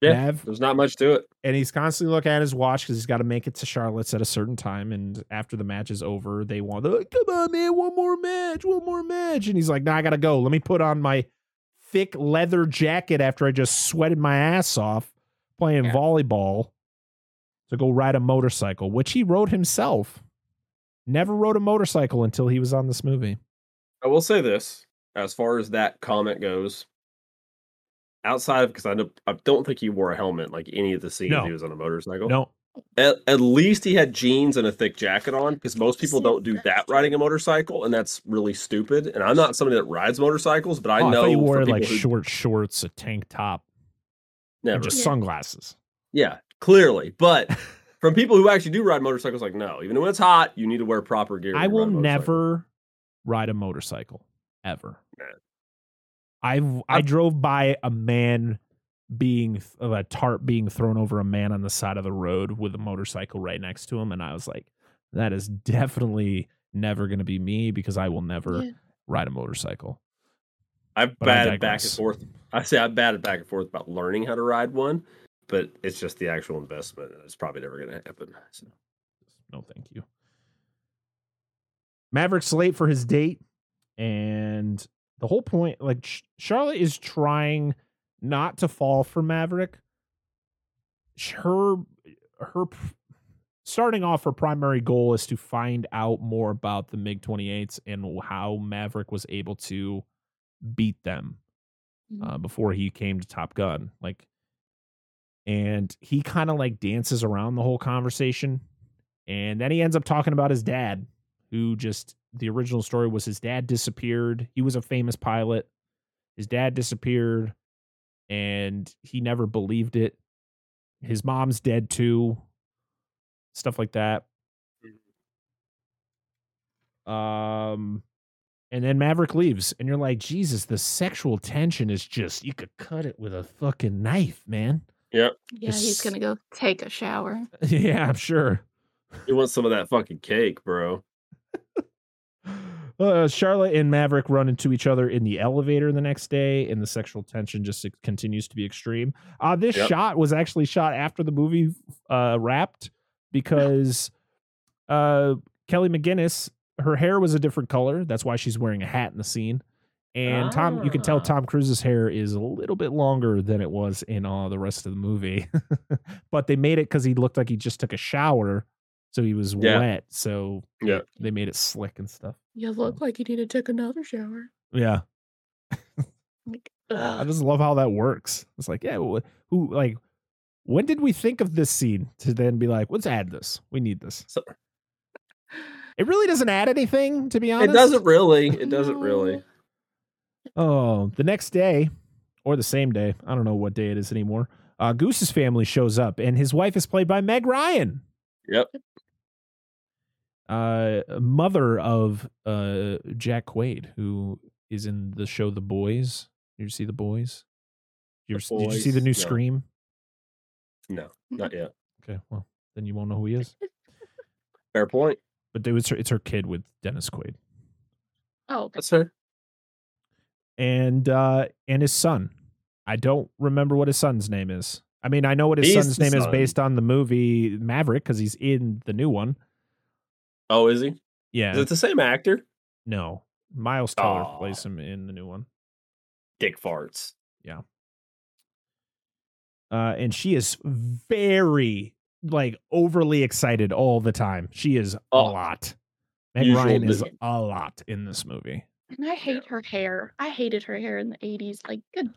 Yeah. There's not much to it. and he's constantly looking at his watch because he's got to make it to Charlotte's at a certain time. And after the match is over, they want, they're like, come on, man, one more match, one more match. And he's like, nah, I got to go. Let me put on my thick leather jacket after I just sweated my ass off playing Yeah. volleyball to go ride a motorcycle, which he rode himself. Never rode a motorcycle until he was on this movie. I will say this as far as that comment goes. Outside of because I don't, I don't think he wore a helmet like any of the scenes No. he was on a motorcycle. No, At, at least he had jeans and a thick jacket on because most people don't do that riding a motorcycle, and that's really stupid. And I'm not somebody that rides motorcycles, but I Oh, know thought you wore like who short shorts, a tank top, never. just Yeah. sunglasses. Yeah, clearly. But (laughs) from people who actually do ride motorcycles, like no, even when it's hot, you need to wear proper gear. I will ride never ride a motorcycle ever. Nah. I've I drove by a man being of a tarp being thrown over a man on the side of the road with a motorcycle right next to him, and I was like, that is definitely never going to be me because I will never Yeah. ride a motorcycle. I've But batted back and forth. I say I've batted back and forth about learning how to ride one, but it's just the actual investment. and It's probably never going to happen. So. No, thank you. Maverick's late for his date, and the whole point, like Ch- Charlotte is trying not to fall for Maverick. Her, her, starting off, her primary goal is to find out more about the MiG 28s and how Maverick was able to beat them Mhm. uh, before he came to Top Gun. Like, and he kind of like dances around the whole conversation, and then he ends up talking about his dad, who just the original story was his dad disappeared. He was a famous pilot. His dad disappeared and he never believed it. His mom's dead too. Stuff like that. Um and then Maverick leaves and you're like, "Jesus, the sexual tension is just you could cut it with a fucking knife, man." Yep. Yeah, he's gonna go take a shower. (laughs) yeah, I'm sure. He wants some of that fucking cake, bro. Uh, Charlotte and Maverick run into each other in the elevator the next day, and the sexual tension just continues to be extreme. Uh, this Yep. shot was actually shot after the movie uh, wrapped because uh, Kelly McGillis, her hair was a different color. That's why she's wearing a hat in the scene. And Tom, you can tell Ah. Tom Cruise's hair is a little bit longer than it was in uh, the rest of the movie. (laughs) but they made it because he looked like he just took a shower. So he was Yeah. wet. So Yeah. they made it slick and stuff. You look like you need to take another shower. Yeah. Like, I just love how that works. It's like, yeah, wh- who like when did we think of this scene to then be like, let's add this. We need this. So- It really doesn't add anything, to be honest. It doesn't really. It doesn't really. Oh, the next day or the same day, I don't know what day it is anymore. Uh, Goose's family shows up, and his wife is played by Meg Ryan, Yep. Uh, mother of uh, Jack Quaid, who is in the show The Boys. Did you see The Boys? Did you, The ever- did you see the new No. Scream? No, not yet. Okay, well then you won't know who he is. (laughs) Fair point. But it was her, it's her kid with Dennis Quaid Oh, okay. That's fair. and uh, and his son. I don't remember what his son's name is. I mean, I know what his He's son's the name is based on the movie Maverick because he's in the new one. Oh, is he? Yeah, Is it the same actor? no, Miles Teller Aw. plays him in the new one. Dick farts. Yeah. Uh, and she is very like overly excited all the time. She is a Oh, lot. Meg usual Ryan is Disney. a lot in this movie. And I hate her hair. I hated her hair in the 80s. Like, good.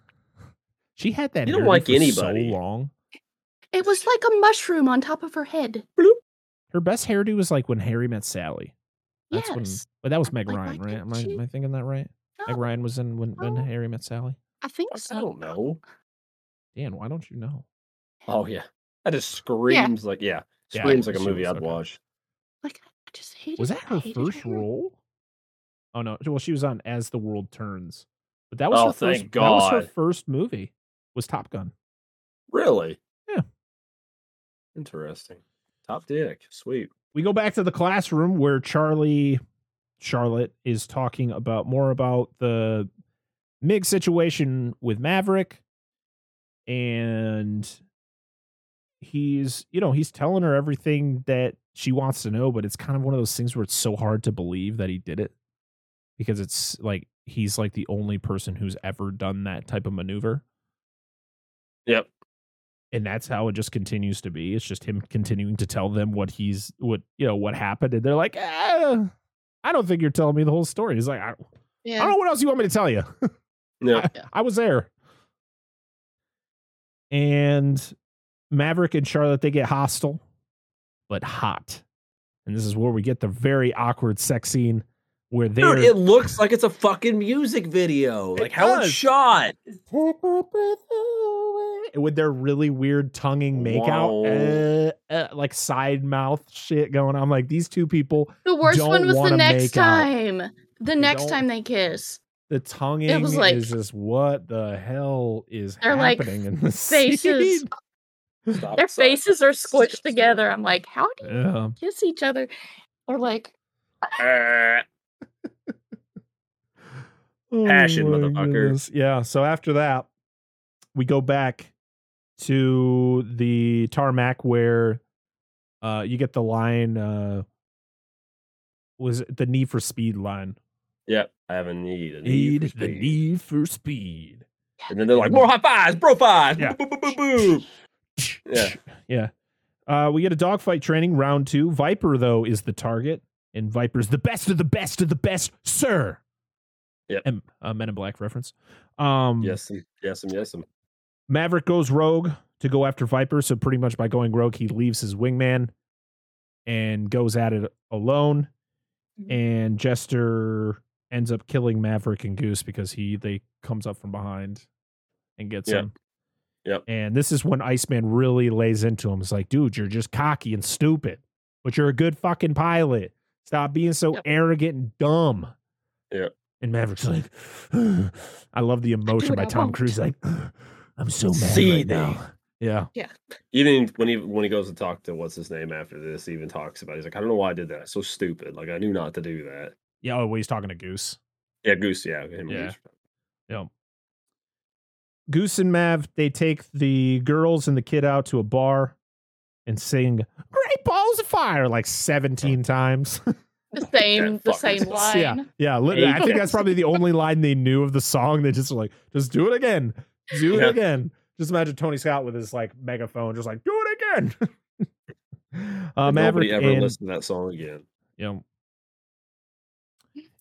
She had that. You don't hairdo like for anybody. so long. It was like a mushroom on top of her head. Her best hairdo was like when Harry met Sally. That's when, yes. but that was I'm Meg like, Ryan, why right? Am I, she- am I thinking that right? Meg oh. Ryan was in when when No. Harry met Sally. I think I so. don't know. Dan, why don't you know? Oh yeah, that just screams like yeah, Yeah, screams like a movie I'd okay. watch. Like, I just hated Was that her first hair. role? Oh no, well she was on As the World Turns, but that was Oh, her first. thank That was her first movie. Was Top Gun? Really? Yeah. Interesting. Top dick. Sweet. We go back to the classroom where Charlie, Charlotte is talking about more about the Mig situation with Maverick, and he's you know he's telling her everything that she wants to know but it's kind of one of those things where it's so hard to believe that he did it because it's like he's like the only person who's ever done that type of maneuver Yep. And that's how it just continues to be it's just him continuing to tell them what he's what you know what happened and they're like ah, i don't think you're telling me the whole story he's like I, I don't know what else you want me to tell you (laughs) Yeah. I was there. And Maverick and Charlotte, they get hostile, but hot. And this is where we get the very awkward sex scene where they're Dude, it looks like it's a fucking music video. It Like how it's shot. (laughs) with their really weird tonguing makeout, uh, uh, like side mouth shit going on. I'm like, these two people, The worst don't one was the next make out. time. The next time they kiss. the tonguing was like- is just what the hell is They're like happening in this (laughs) faces. scene? Stop Their sign. faces are (laughs) squished together. I'm like, how do you Yeah. kiss each other? Or like, (laughs) Oh Passion, motherfucker. goodness. Yeah. So after that, we go back to the tarmac where uh you get the line uh was it the need for speed line. Yep, I have a need. A need, Need the need for speed. And then they're like, more high fives, bro fives. Yeah. Yeah. (laughs) Yeah. Uh, we get a dogfight training round two. Viper, though, is the target, and Viper's the best of the best of the best, sir. Yep. And, uh, Men in Black reference. Um, Yes, yes, yes. Maverick goes rogue to go after Viper. So pretty much by going rogue, he leaves his wingman and goes at it alone. Mhm. and Jester ends up killing Maverick and Goose because he they comes up from behind and gets Yep. him. Yep. And this is when Iceman really lays into him. It's like, dude, you're just cocky and stupid, but you're a good fucking pilot. Stop being so Yep. arrogant and dumb. Yeah. And Maverick's like, (sighs) I love the emotion by I Tom want. Cruise. Like, I'm so mad See right now. Yeah. Yeah. Even when he when he goes to talk to what's his name after this, he even talks about. it. He's like, I don't know why I did that. So stupid. Like I knew not to do that. Yeah. Oh, well, he's talking to Goose. Yeah, Goose. Yeah, him Yeah. Goose. Yep. Goose and Mav, they take the girls and the kid out to a bar and sing Great Balls of Fire like 17 times. (laughs) The same, the same line. yeah. Yeah. I think that's probably the only line they knew of the song. They just were like, just do it again. Do it Yeah. again. Just imagine Tony Scott with his like megaphone, just like, do it again. (laughs) uh, And Maverick Nobody ever and, listened to that song again. Yeah.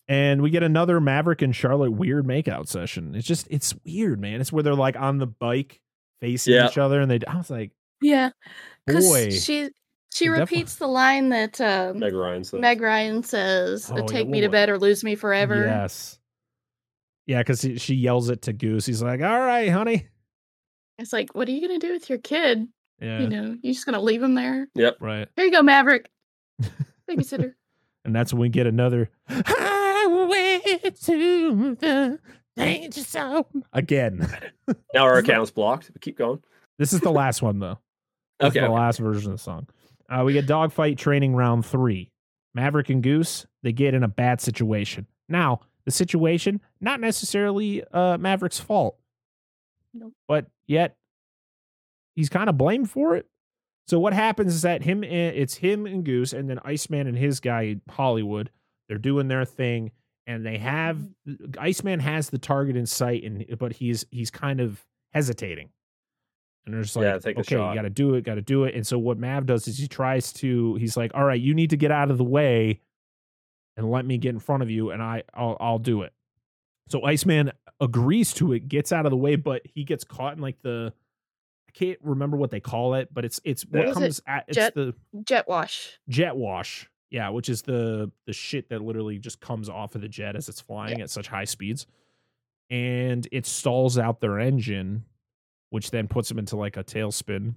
and we get another Maverick and Charlotte weird makeout session. It's just it's weird, man. It's where they're like on the bike facing Yeah. each other, and they. I was like, Yeah. Because she she repeats the line that um, Meg Ryan said. Meg Ryan says, Oh, yeah, "Take me to bed or lose me forever." yes, yeah, because she yells it to Goose. He's like, "All right, honey." It's like, what are you gonna do with your kid? Yeah, You know, you just gonna leave him there? Yep. Right. Here you go, Maverick, babysitter. (laughs) And that's when we get another highway to the danger zone again. (laughs) Now our account's blocked. But keep going. This is the last one though. This Okay. is the okay. last version of the song. Uh, we get dogfight training round three. Maverick and Goose they get in a bad situation. Now the situation not necessarily uh, Maverick's fault, Nope. but yet he's kind of blamed for it. So what happens is that him and- it's him and Goose and then Iceman and his guy Hollywood. They're doing their thing and they have Mm-hmm. Iceman has the target in sight and but he's he's kind of hesitating. And they're just like, Yeah, okay, you got to do it, got to do it. And so what Mav does is he tries to, he's like, all right, you need to get out of the way and let me get in front of you, and I, I'll, I'll do it. So Iceman agrees to it, gets out of the way, but he gets caught in like the, I can't remember what they call it, but it's it's what Yeah. Is it comes at it's jet- the Jet wash. jet wash. Yeah, which is the the shit that literally just comes off of the jet as it's flying at such high speeds. And it stalls out their engine, which then puts them into like a tailspin.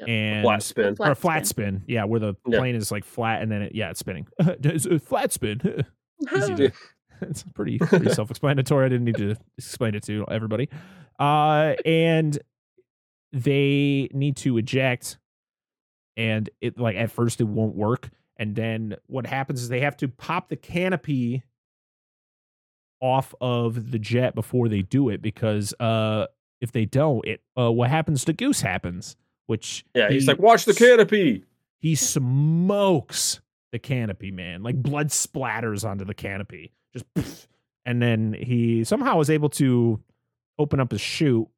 Yep. And Flat spin. or a flat spin. Yeah, where the Yeah. plane is like flat and then it yeah, it's spinning. (laughs) it's a flat spin. (laughs) Easy to- (laughs) it's pretty pretty self-explanatory. I didn't need to explain it to everybody. Uh and they need to eject and it like at first it won't work and then what happens is they have to pop the canopy off of the jet before they do it because uh if they don't it uh what happens to goose happens which Yeah, he's he- like, watch the canopy. he smokes the canopy, man. Like blood splatters onto the canopy. Just poof. and then he somehow is able to open up his chute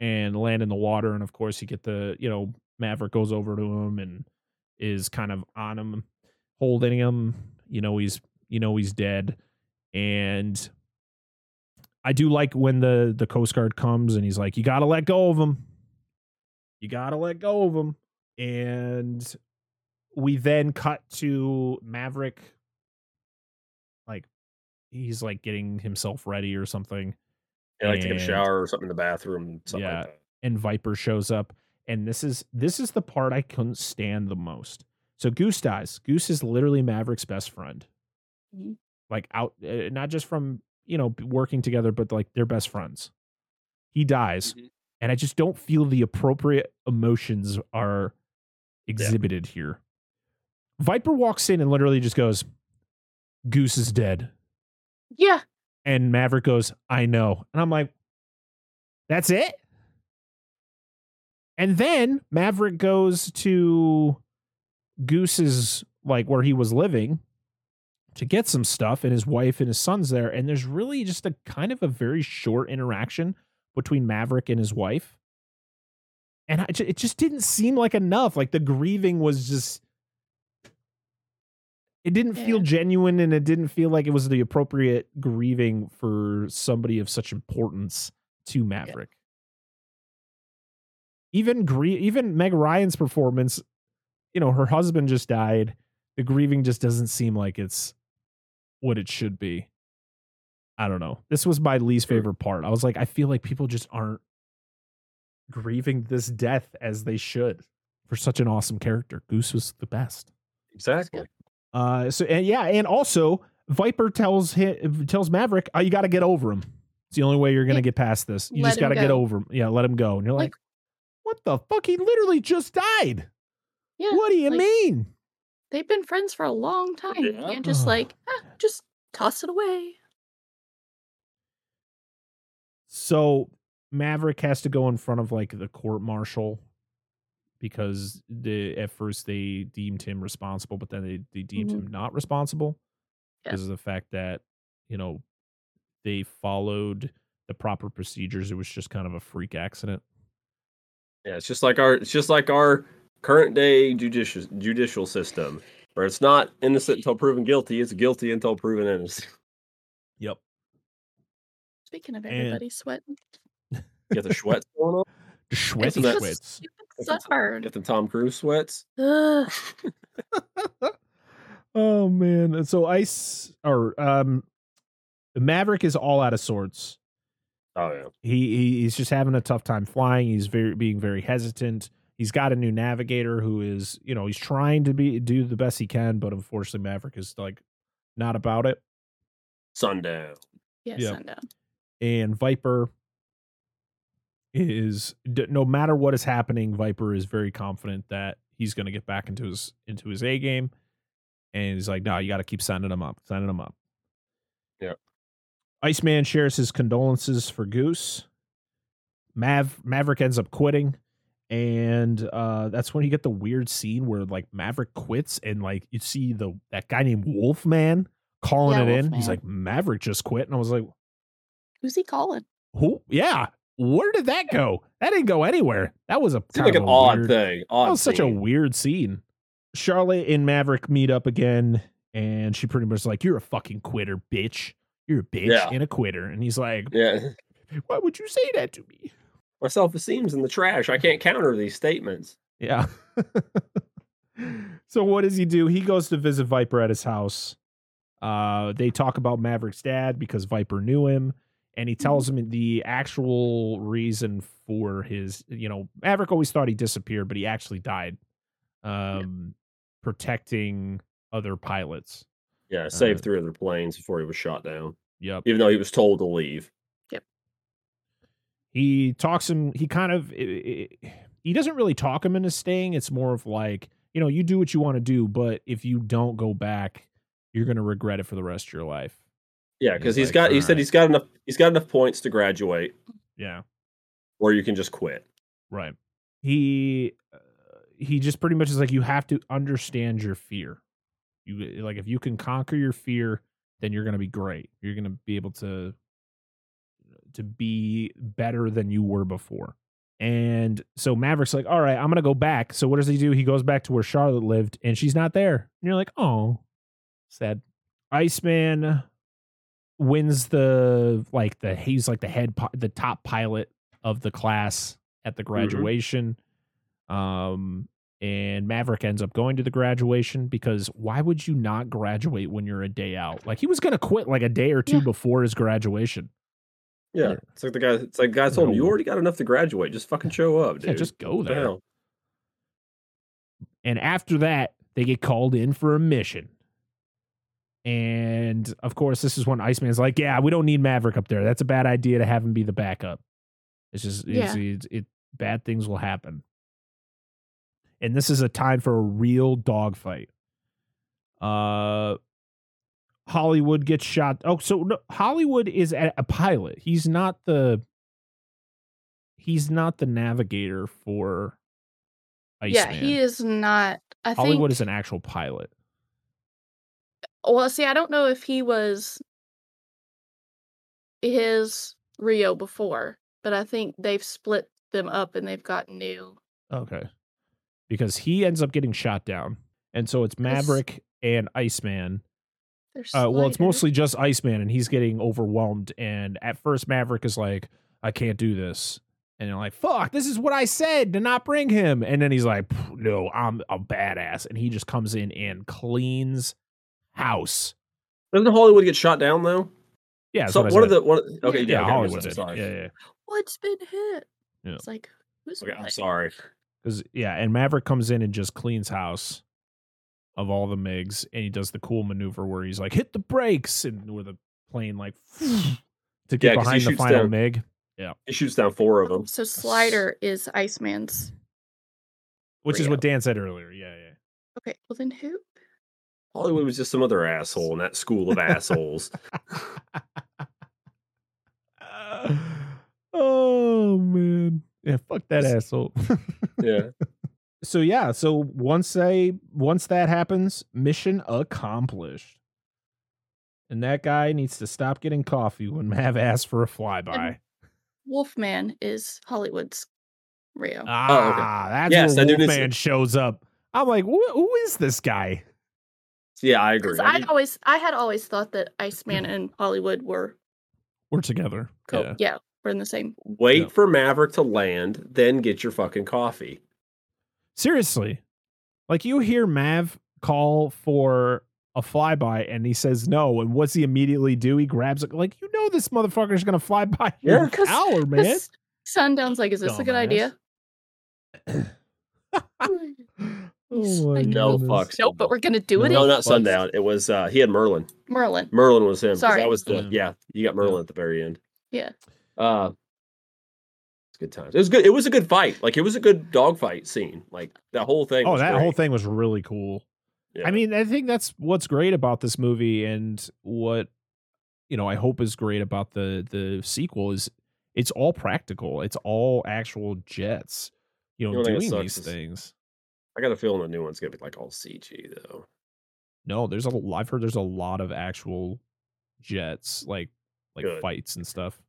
and land in the water. And of course, you get the, you know, Maverick goes over to him and is kind of on him, holding him. You know, he's you know he's dead. And I do like when the the Coast Guard comes and he's like, You gotta let go of him. You gotta let go of him and we then cut to Maverick like he's like getting himself ready or something Yeah, like taking a shower or something in the bathroom. Something Yeah. like that. and Viper shows up and this is this is the part I couldn't stand the most. So Goose dies. Goose is literally Maverick's best friend. Mhm. Like out uh, not just from, you know, working together but like they're best friends. He dies Mhm. And I just don't feel the appropriate emotions are exhibited here. Viper walks in and literally just goes, Goose is dead. Yeah. And Maverick goes, I know. And I'm like, that's it? And then Maverick goes to Goose's, like where he was living to get some stuff, and his wife and his son's there. And there's really just a kind of a very short interaction between Maverick and his wife. And I, it just didn't seem like enough. Like the grieving was just, it didn't feel genuine and it didn't feel like it was the appropriate grieving for somebody of such importance to Maverick. Even grie- even Meg Ryan's performance, you know, her husband just died the grieving just doesn't seem like it's what it should be. I don't know. This was my least favorite part. I was like, I feel like people just aren't grieving this death as they should for such an awesome character. Goose was the best. Exactly. Uh, so and yeah, and also Viper tells him, tells Maverick, "Oh, you got to get over him. It's the only way you're gonna Yeah. get past this. You Let just got to him get over him. Yeah, let him go." And you're like, Like- "What the fuck? He literally just died. Yeah. what do you like, mean?" They've been friends for a long time. You Yeah. can't just like "Ah, just toss it away. So Maverick has to go in front of like the court martial because the at first they deemed him responsible, but then they, they deemed Mhm. him not responsible Yeah. because of the fact that, you know, they followed the proper procedures. It was just kind of a freak accident. Yeah, it's just like our it's just like our current day judicial judicial system, where it's not innocent (laughs) until proven guilty, it's guilty until proven innocent. Yep. Speaking of And- everybody sweating, You got the sweats (laughs) going on. The Sweaty that- sweats. sunburn. Get the Tom Cruise sweats. (laughs) Oh man. And so Ice or um Maverick is all out of sorts. Oh yeah. he, he he's just having a tough time flying. He's very being very hesitant. He's got a new navigator who is, you know, he's trying to be do the best he can, but unfortunately Maverick is like not about it. Sundown. Yeah, Yeah. sundown. And Viper is no matter what is happening, Viper is very confident that he's going to get back into his into his A game. And he's like, "No, you got to keep sending him up, sending him up." Yep. Iceman shares his condolences for Goose. Mav Maverick ends up quitting, and uh, that's when you get the weird scene where like Maverick quits, and like you see the that guy named Wolfman calling Yeah, it in. He's like, "Maverick just quit," and I was like, Who's he calling? who? Yeah. Where did that go? That didn't go anywhere. That was a kind like of an a odd weird- thing. Odd That was such a weird scene. Charlotte and Maverick meet up again, and she pretty much like, "You're a fucking quitter, bitch. You're a bitch Yeah. and a quitter." And he's like, Yeah. (laughs) "Why would you say that to me?" My self esteem's in the trash. I can't counter these statements. Yeah. (laughs) so what does he do? He goes to visit Viper at his house. Uh, they talk about Maverick's dad because Viper knew him, and he tells him the actual reason for his. You know, Maverick always thought he disappeared, but he actually died, um, protecting other pilots. Yeah, saved Uh, three other planes before he was shot down, Yep. even though he was told to leave. Yep. He talks him he kind of i- i- he doesn't really talk him into staying it's more of like you know you do what you want to do but if you don't go back you're going to regret it for the rest of your life Yeah, because he's like, got. He said he's got enough. He's got enough points to graduate, yeah or you can just quit. right he uh, he just pretty much is like you have to understand your fear you like if you can conquer your fear then you're going to be great you're going to be able to to be better than you were before and so Maverick's like, all right, I'm gonna go back. So what does he do? He goes back to where Charlotte lived, and she's not there. And you're like, oh, sad. Iceman wins the like the he's like the head the top pilot of the class at the graduation. Um, and Maverick ends up going to the graduation because why would you not graduate when you're a day out? Like he was gonna quit like a day or two Yeah. before his graduation. Yeah, Yeah. it's like the guy. It's like guys guy told him, "You already got enough to graduate. Just fucking show up, dude." Yeah, just go there. hell? And after that, they get called in for a mission. And of course, this is when Iceman's like, "Yeah, we don't need Maverick up there. That's a bad idea to have him be the backup. It's just, it's, Yeah. it's, it bad things will happen." And this is a time for a real dogfight. Uh, Hollywood gets shot. Oh, so no, Hollywood is a, a pilot. He's not the. He's not the navigator for. Iceman. Yeah, he is not. I Hollywood think. is an actual pilot. Well, see, I don't know if he was his Rio before, but I think they've split them up and they've got new. Okay. Because he ends up getting shot down. And so it's. Maverick and Iceman. Uh, well, it's mostly just Iceman, and he's getting overwhelmed. And at first, Maverick is like, I can't do this. And they're like, fuck, this is what I said to not bring him. And then he's like, no, I'm a badass. And he just comes in and cleans house. Doesn't Hollywood get shot down though? Yeah. So what, what are the what? Okay, yeah, yeah, okay, Hollywood. Did. sorry. Yeah, yeah. What's been hit? Yeah. It's like who's Okay, I'm sorry. Because yeah, and Maverick comes in and just cleans house of all the MIGs, and he does the cool maneuver where he's like, hit the brakes, and where the plane like (laughs) to get Yeah, 'cause he behind the final down- MIG. Yeah, he shoots down four of oh, them. So Slider is Iceman's. Which is what Dan said earlier. Yeah, yeah. Okay, well then who? Hollywood was just some other asshole in that school of assholes. (laughs) oh man. Yeah, fuck that asshole. (laughs) Yeah. so yeah, so once they once that happens, mission accomplished. And that guy needs to stop getting coffee when Mav asks for a flyby. Wolfman is Hollywood's Rio. Ah, that's Yes, where I do Wolfman shows up. I'm like, who, who is this guy? Yeah, I agree. Because I I did- always, I had always thought that Iceman mm-hmm. and Hollywood were, We're together. co- Yeah. yeah. we're in the same. Wait Yeah. for Maverick to land, then get your fucking coffee. Seriously. Like you hear Mav call for a flyby and he says no. And what's he immediately do? He grabs it like, you know this motherfucker's gonna fly by (laughs) Yeah. your 'Cause- tower, man. 'cause Sundown's like, is this a good idea? (laughs) (laughs) Oh No goodness. fucks. Nope, but we're gonna do it. No, in not Sundown. It was uh he had Merlin. Merlin. Merlin was him. Sorry. That was the Yeah. yeah, you got Merlin at the very end. Yeah. Uh it's good times. It was good. It was a good fight. Like it was a good dogfight scene. Like that whole thing. Oh, was that great. whole thing was really cool. Yeah. I mean, I think that's what's great about this movie and what you know, I hope is great about the the sequel is it's all practical. It's all actual jets, you know, The only thing that doing these things. I got a feeling the new one's gonna be like all CG though. No, there's a I've heard there's a lot of actual jets, like like Good. fights and stuff.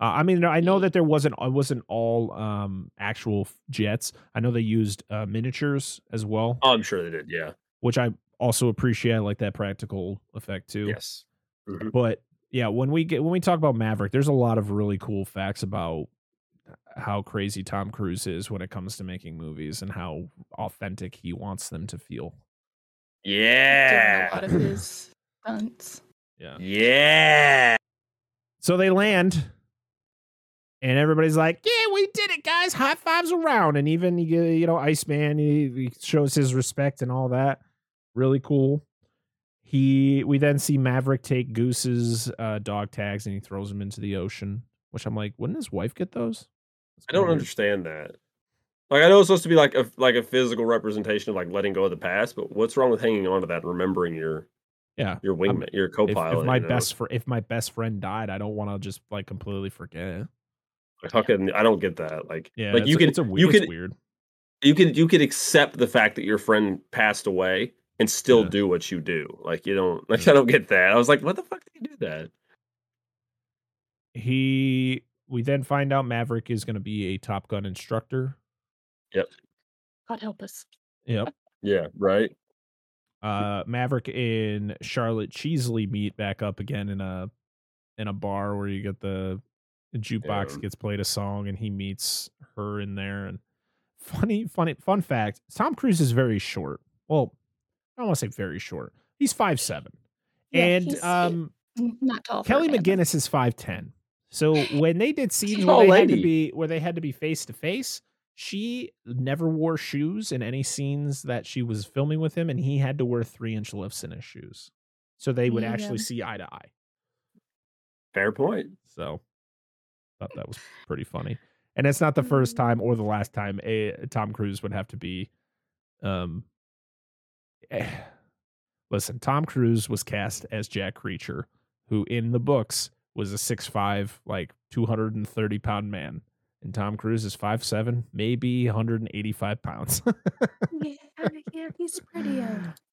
Uh, I mean, I know Mm. that there wasn't it wasn't all um actual jets. I know they used uh, miniatures as well, Oh, I'm sure they did. Yeah. which I also appreciate. I like that practical effect too. Yes. Mhm. But yeah, when we get when we talk about Maverick, there's a lot of really cool facts about how crazy Tom Cruise is when it comes to making movies and how authentic he wants them to feel. Doing a Yeah. lot of his (clears throat) stunts. Yeah. Yeah. So they land, and everybody's like, "Yeah, we did it, guys! High fives around!" And even you you know, Iceman he, he shows his respect and all that. Really cool. He we then see Maverick take Goose's uh, dog tags and he throws them into the ocean. Which I'm like, wouldn't his wife get those? That's I don't weird. understand that. Like I know it's supposed to be like a like a physical representation of like letting go of the past, but what's wrong with hanging on to that and remembering your Yeah, your wingman, your if, co-pilot? if my you know? best fr- if my best friend died, I don't want to just like completely forget. Like, how can I don't get that. Like Yeah, like you can it's a we- you can weird. you can you could accept the fact that your friend passed away and still Yeah. do what you do. Like you don't (laughs) like Yeah. I don't get that. I was like, what the fuck did you do that? he we then find out Maverick is going to be a Top Gun instructor. Yep. God help us. Yep. (laughs) Yeah, right. Uh, Maverick and Charlotte Cheesley meet back up again in a in a bar where you get the, the jukebox Yeah. gets played a song and he meets her in there. And funny, funny, fun fact: Tom Cruise is very short. Well, I don't want to say very short. He's five seven, Yeah, and he's- um, Not tall. Kelly man. McGillis is five ten. So when they did scenes where they had to be where they had to be face to face, she never wore shoes in any scenes that she was filming with him, and he had to wear three inch lifts in his shoes, so they would Yeah. actually see eye to eye. Fair point. So thought that was pretty funny, and it's not the first time or the last time a Tom Cruise would have to be. Um, eh, listen, Tom Cruise was cast as Jack Reacher, who in the books was a six five, like two hundred and thirty pound man, and Tom Cruise is five seven, maybe one hundred and eighty five pounds. (laughs) yeah, yeah, he's pretty.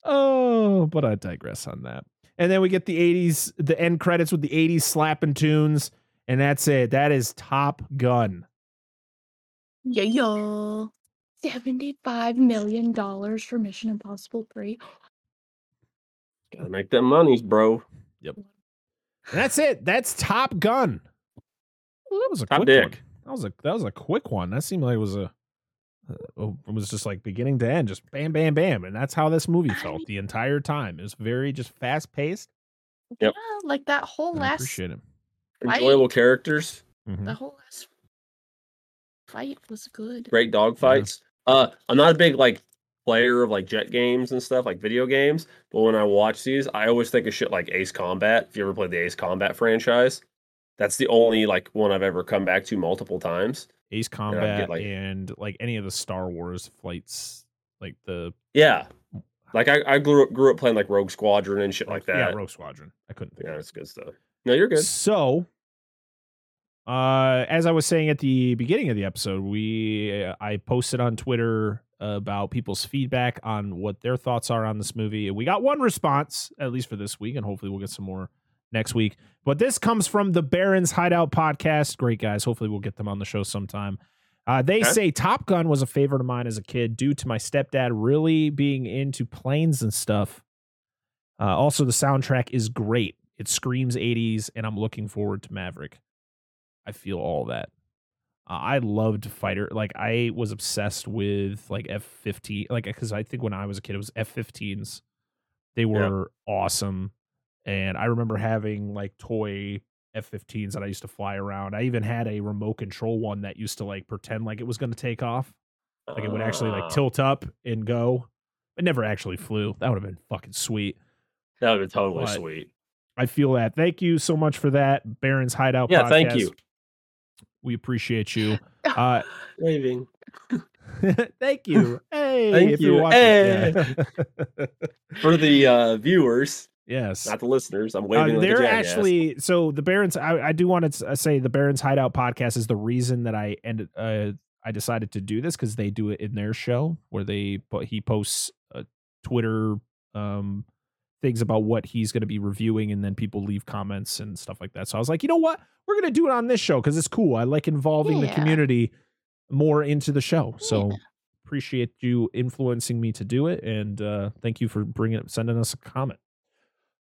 Oh, but I digress on that. And then we get the 80s, the end credits with the 80s slapping tunes, and that's it. That is Top Gun. yeah, yo. Seventy-five million dollars for Mission Impossible Three. Gotta make them monies, bro. And that's it. That's Top Gun. Well, that was a Top quick dick. one. That That was a that was a quick one. That seemed like it was a uh, it was just like beginning to end, just bam, bam, bam, and that's how this movie felt the entire time. It was very just fast paced. Yep. Yeah, like that whole I last appreciate it. Enjoyable characters, Mhm. the whole last fight was good. great dog fights. Uh, I'm not a big like player of like jet games and stuff, like video games. But when I watch these, I always think of shit like Ace Combat. If you ever played the Ace Combat franchise, that's the only like one I've ever come back to multiple times. Ace Combat like- and like any of the Star Wars flights, like the Yeah, like I, I grew up grew up playing like Rogue Squadron and shit like that. Yeah, Rogue Squadron. I couldn't think. Yeah, of it. that's good stuff. No, you're good. So, uh, as I was saying at the beginning of the episode, we uh, I posted on Twitter about people's feedback on what their thoughts are on this movie, and we got one response at least for this week, and hopefully we'll get some more next week. But this comes from the Barons Hideout podcast. Great guys. Hopefully we'll get them on the show sometime. Uh, they Okay. say Top Gun was a favorite of mine as a kid due to my stepdad really being into planes and stuff. Uh, also, the soundtrack is great. It screams 80s, and I'm looking forward to Maverick. I feel all that. Uh, I loved fighter. Like I was obsessed with like F 15. Like because I think when I was a kid, it was F 15s. They were awesome, and I remember having like toy F 15s that I used to fly around. I even had a remote control one that used to like pretend like it was going to take off. Like it would actually like Ah, tilt up and go. It never actually flew. That would have been fucking sweet. That would be totally But- sweet. I feel that. Thank you so much for that, Baron's Hideout. Yeah, thank you. We appreciate you. (laughs) Uh, Waving. (laughs) thank you. Hey, Thank you're you. watching. Hey. Yeah. (laughs) For the uh, viewers, yes. not the listeners, I'm Uh, waving like they're jackass. actually so the Barons. I, I do want to say the Barons Hideout podcast is the reason that I ended. Uh, I decided to do this because they do it in their show where they but he posts uh, Twitter um things about what he's going to be reviewing and then people leave comments and stuff like that. So I was like, you know what, we're going to do it on this show because it's cool. I like involving the community more into the show. So Yeah. appreciate you influencing me to do it and uh thank you for bringing up, sending us a comment.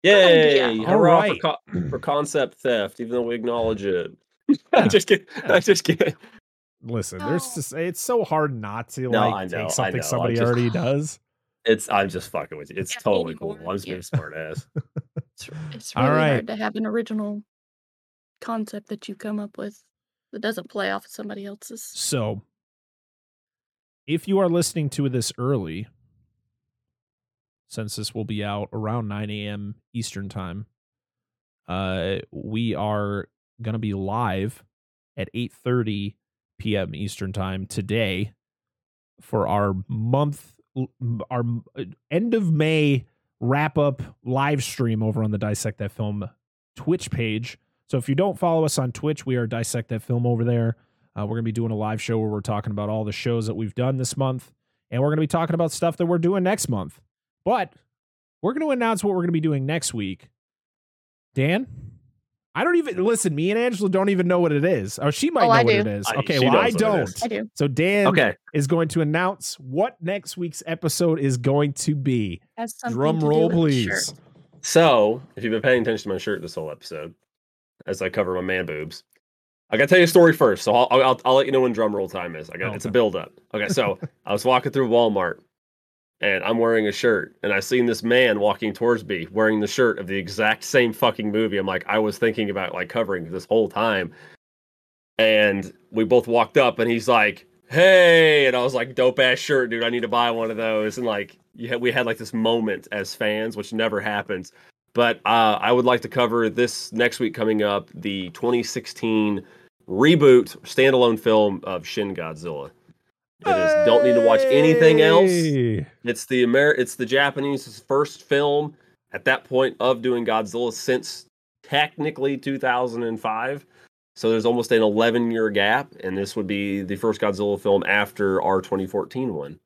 Yay! idea. Hurrah Alright. for, co- for concept theft, even though we acknowledge it. (laughs) I just kidding. I just kidding. Listen, there's just it's so hard not to No, like know, take something know, somebody just- already (laughs) does. It's I'm just fucking with you. It's Yeah, totally cool. I'm just yeah. being smart ass. (laughs) It's, it's really right. hard to have an original concept that you come up with that doesn't play off of somebody else's. So, if you are listening to this early, since this will be out around 9 a.m. Eastern time, uh, we are gonna be live at 8:30 p.m. Eastern time today for our month, our uh, end of May wrap up live stream over on the Dissect That Film Twitch page. So if you don't follow us on Twitch, we are Dissect That Film over there. Uh, we're going to be doing a live show where we're talking about all the shows that we've done this month. And we're going to be talking about stuff that we're doing next month. But we're going to announce what we're going to be doing next week. Dan? I don't even listen. Me and Angela don't even know what it is. Oh, she might Oh, know I what do. it is. I- Okay, she well, I knows what it is. don't. I do. So Dan Okay. is going to announce what next week's episode is going to be. Drum to roll, please. So, if you've been paying attention to my shirt this whole episode, as I cover my man boobs, I gotta tell you a story first. So I'll I'll, I'll, I'll let you know when drum roll time is. I got it's a build up. Okay, so (laughs) I was walking through Walmart, and I'm wearing a shirt, and I seen this man walking towards me wearing the shirt of the exact same fucking movie. I'm like, I was thinking about like covering this whole time, and we both walked up, and he's like, "Hey," and I was like, "Dope ass shirt, dude. I need to buy one of those." And like, we had like this moment as fans, which never happens. But uh, I would like to cover this next week coming up the 2016 reboot standalone film of Shin Godzilla. It is don't need to watch anything else. It's the Amer- it's the Japanese first film at that point of doing Godzilla since technically 2005. So there's almost an 11 year gap, and this would be the first Godzilla film after our 2014 one.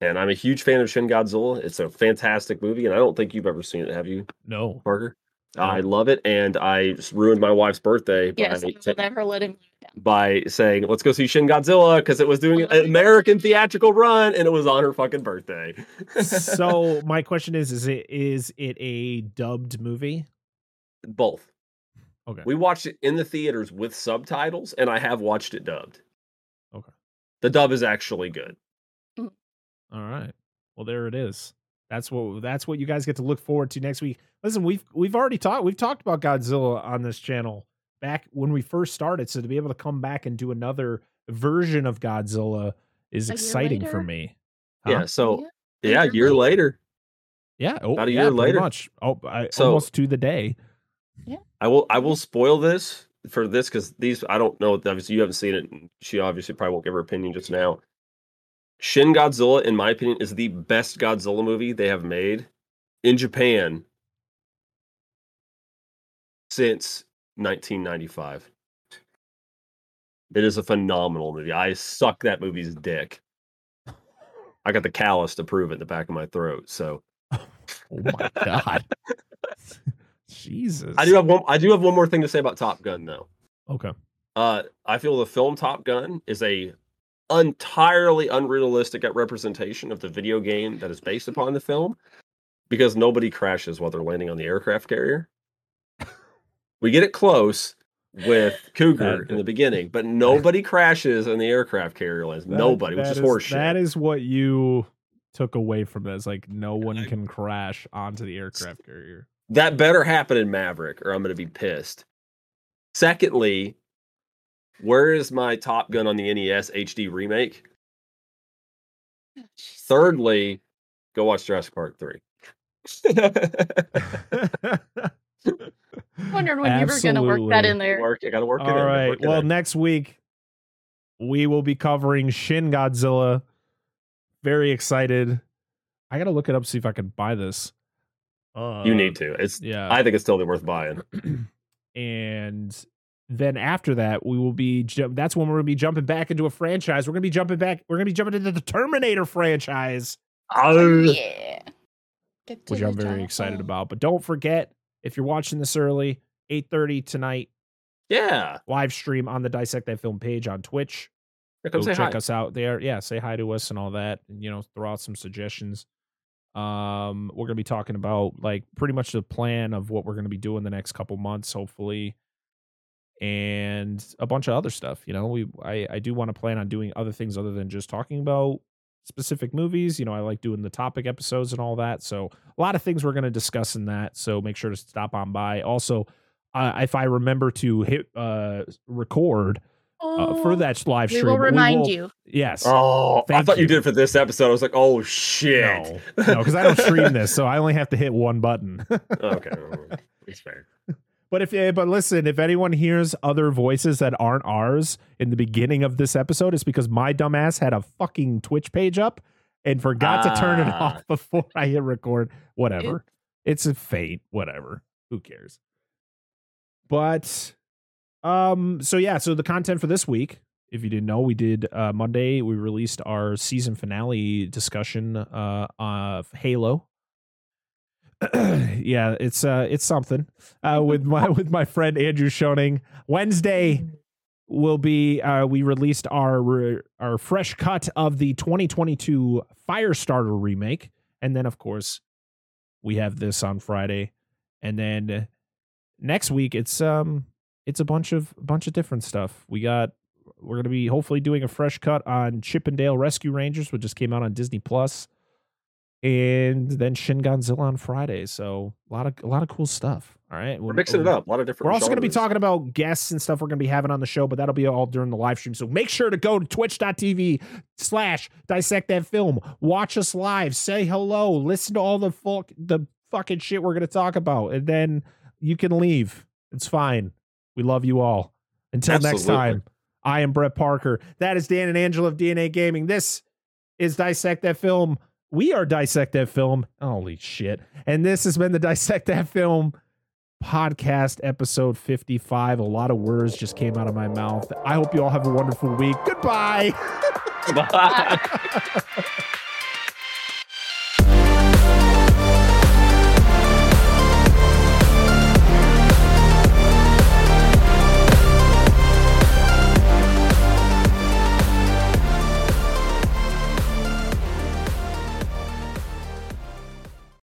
And I'm a huge fan of Shin Godzilla. It's a fantastic movie, and I don't think you've ever seen it, have you, No. Parker? No. I um, love it, and I just ruined my wife's birthday Yes, by, I will never let him down. by saying, "Let's go see Shin Godzilla" because it was doing an American theatrical run, and it was on her fucking birthday. so (laughs) my question is: Is it is it a dubbed movie? both. Okay. We watched it in the theaters with subtitles, and I have watched it dubbed. Okay. The dub is actually good. Mm. All right. Well, there it is. That's what that's what you guys get to look forward to next week. Listen, we've we've already talked we've talked about Godzilla on this channel back when we first started. So to be able to come back and do another version of Godzilla is A exciting for later? me. Yeah. So Yeah. yeah, year a year later, Yeah. Oh, About a yeah, year pretty later. Much. Oh, I, So- almost to the day. Yeah. I will I will spoil this for this because these I don't know. Obviously, you haven't seen it. and She obviously probably won't give her opinion just now. Shin Godzilla, in my opinion, is the best Godzilla movie they have made in Japan since 1995. It is a phenomenal movie. I suck that movie's dick. I got the callus to prove it in the back of my throat. So (laughs) Oh my god. Jesus. I do have one. I do have one more thing to say about Top Gun, though. Okay. Uh, I feel the film Top Gun is a entirely unrealistic at representation of the video game that is based upon the film because nobody crashes while they're landing on the aircraft carrier. (laughs) we get it close with Cougar That- in the beginning, but nobody crashes in the aircraft carrier lands. (laughs) That- nobody, which that is is horseshit. That is what you took away from this. Like no one can crash onto the aircraft carrier. that better happen in Maverick, or I'm going to be pissed. Secondly, where is my Top Gun on the NES HD remake? Jeez. Thirdly, go watch Jurassic Park 3. (laughs) Wondered when you were going to work that in there. work, I got to work it in. All gotta right. work it Well, in. next week we will be covering Shin Godzilla. Very excited. I gotta look it up see if I can buy this. Uh, you need to. It's. Yeah. I think it's totally worth buying. (clears throat) and then after that, we will be. Ju- that's when we're gonna be jumping back into a franchise. We're gonna be jumping back. We're gonna be jumping into the Terminator franchise. Oh, yeah. Which I'm very excited Oh. about. But don't forget, if you're watching this early, 8:30 tonight, Yeah. live stream on the Dissect That Film page on Twitch. Come Go check hi. us out there. Yeah, say hi to us and all that. And you know, throw out some suggestions. Um, we're gonna be talking about like pretty much the plan of what we're gonna be doing the next couple months, hopefully. And a bunch of other stuff. You know, we I, I do want to plan on doing other things other than just talking about specific movies. You know, I like doing the topic episodes and all that. So a lot of things we're going to discuss in that. So make sure to stop on by. Also, uh, if I remember to hit uh, record uh, for Oh, that live stream, We stream, will remind will- you. Yes. Oh, I thought you. you. did for this episode. I was like, oh shit. No, no, because I don't stream this, so I only have to hit one button. okay, (laughs) it's fair. But if eh, but listen, if anyone hears other voices that aren't ours in the beginning of this episode, it's because my dumbass had a fucking Twitch page up and forgot to turn it Ah. off (laughs) before I hit record. Whatever. It's a fate. Whatever. Who cares? But um, so yeah, so the content for this week, if you didn't know, we did uh Monday, we released our season finale discussion uh of Halo. (clears throat) yeah, it's uh it's something. Uh with my (laughs) with my friend Andrew Schoening. Wednesday will be uh we released our our fresh cut of the 2022 Firestarter remake and then of course we have this on Friday and then next week it's um it's a bunch of a bunch of different stuff. We got we're going to be hopefully doing a fresh cut on Chip 'n Dale Rescue Rangers which just came out on Disney Plus and then Shin Godzilla on Friday. So a lot of a lot of cool stuff. All right. We're mixing it up. A lot of different. We're also going to be talking about guests and stuff we're going to be having on the show, but that'll be all during the live stream. So make sure to go to twitch.tv slash dissect that film. Watch us live. Say hello. Listen to all the fuck the fucking shit we're going to talk about. And then you can leave. It's fine. We love you all. Until next time, I am Brett Parker. That is Dan and Angela of DNA Gaming. This is Dissect That Film. We are Dissect That Film. Holy shit. And this has been the Dissect That Film podcast episode 55. A lot of words just came out of my mouth. I hope you all have a wonderful week. Goodbye. (laughs) Bye.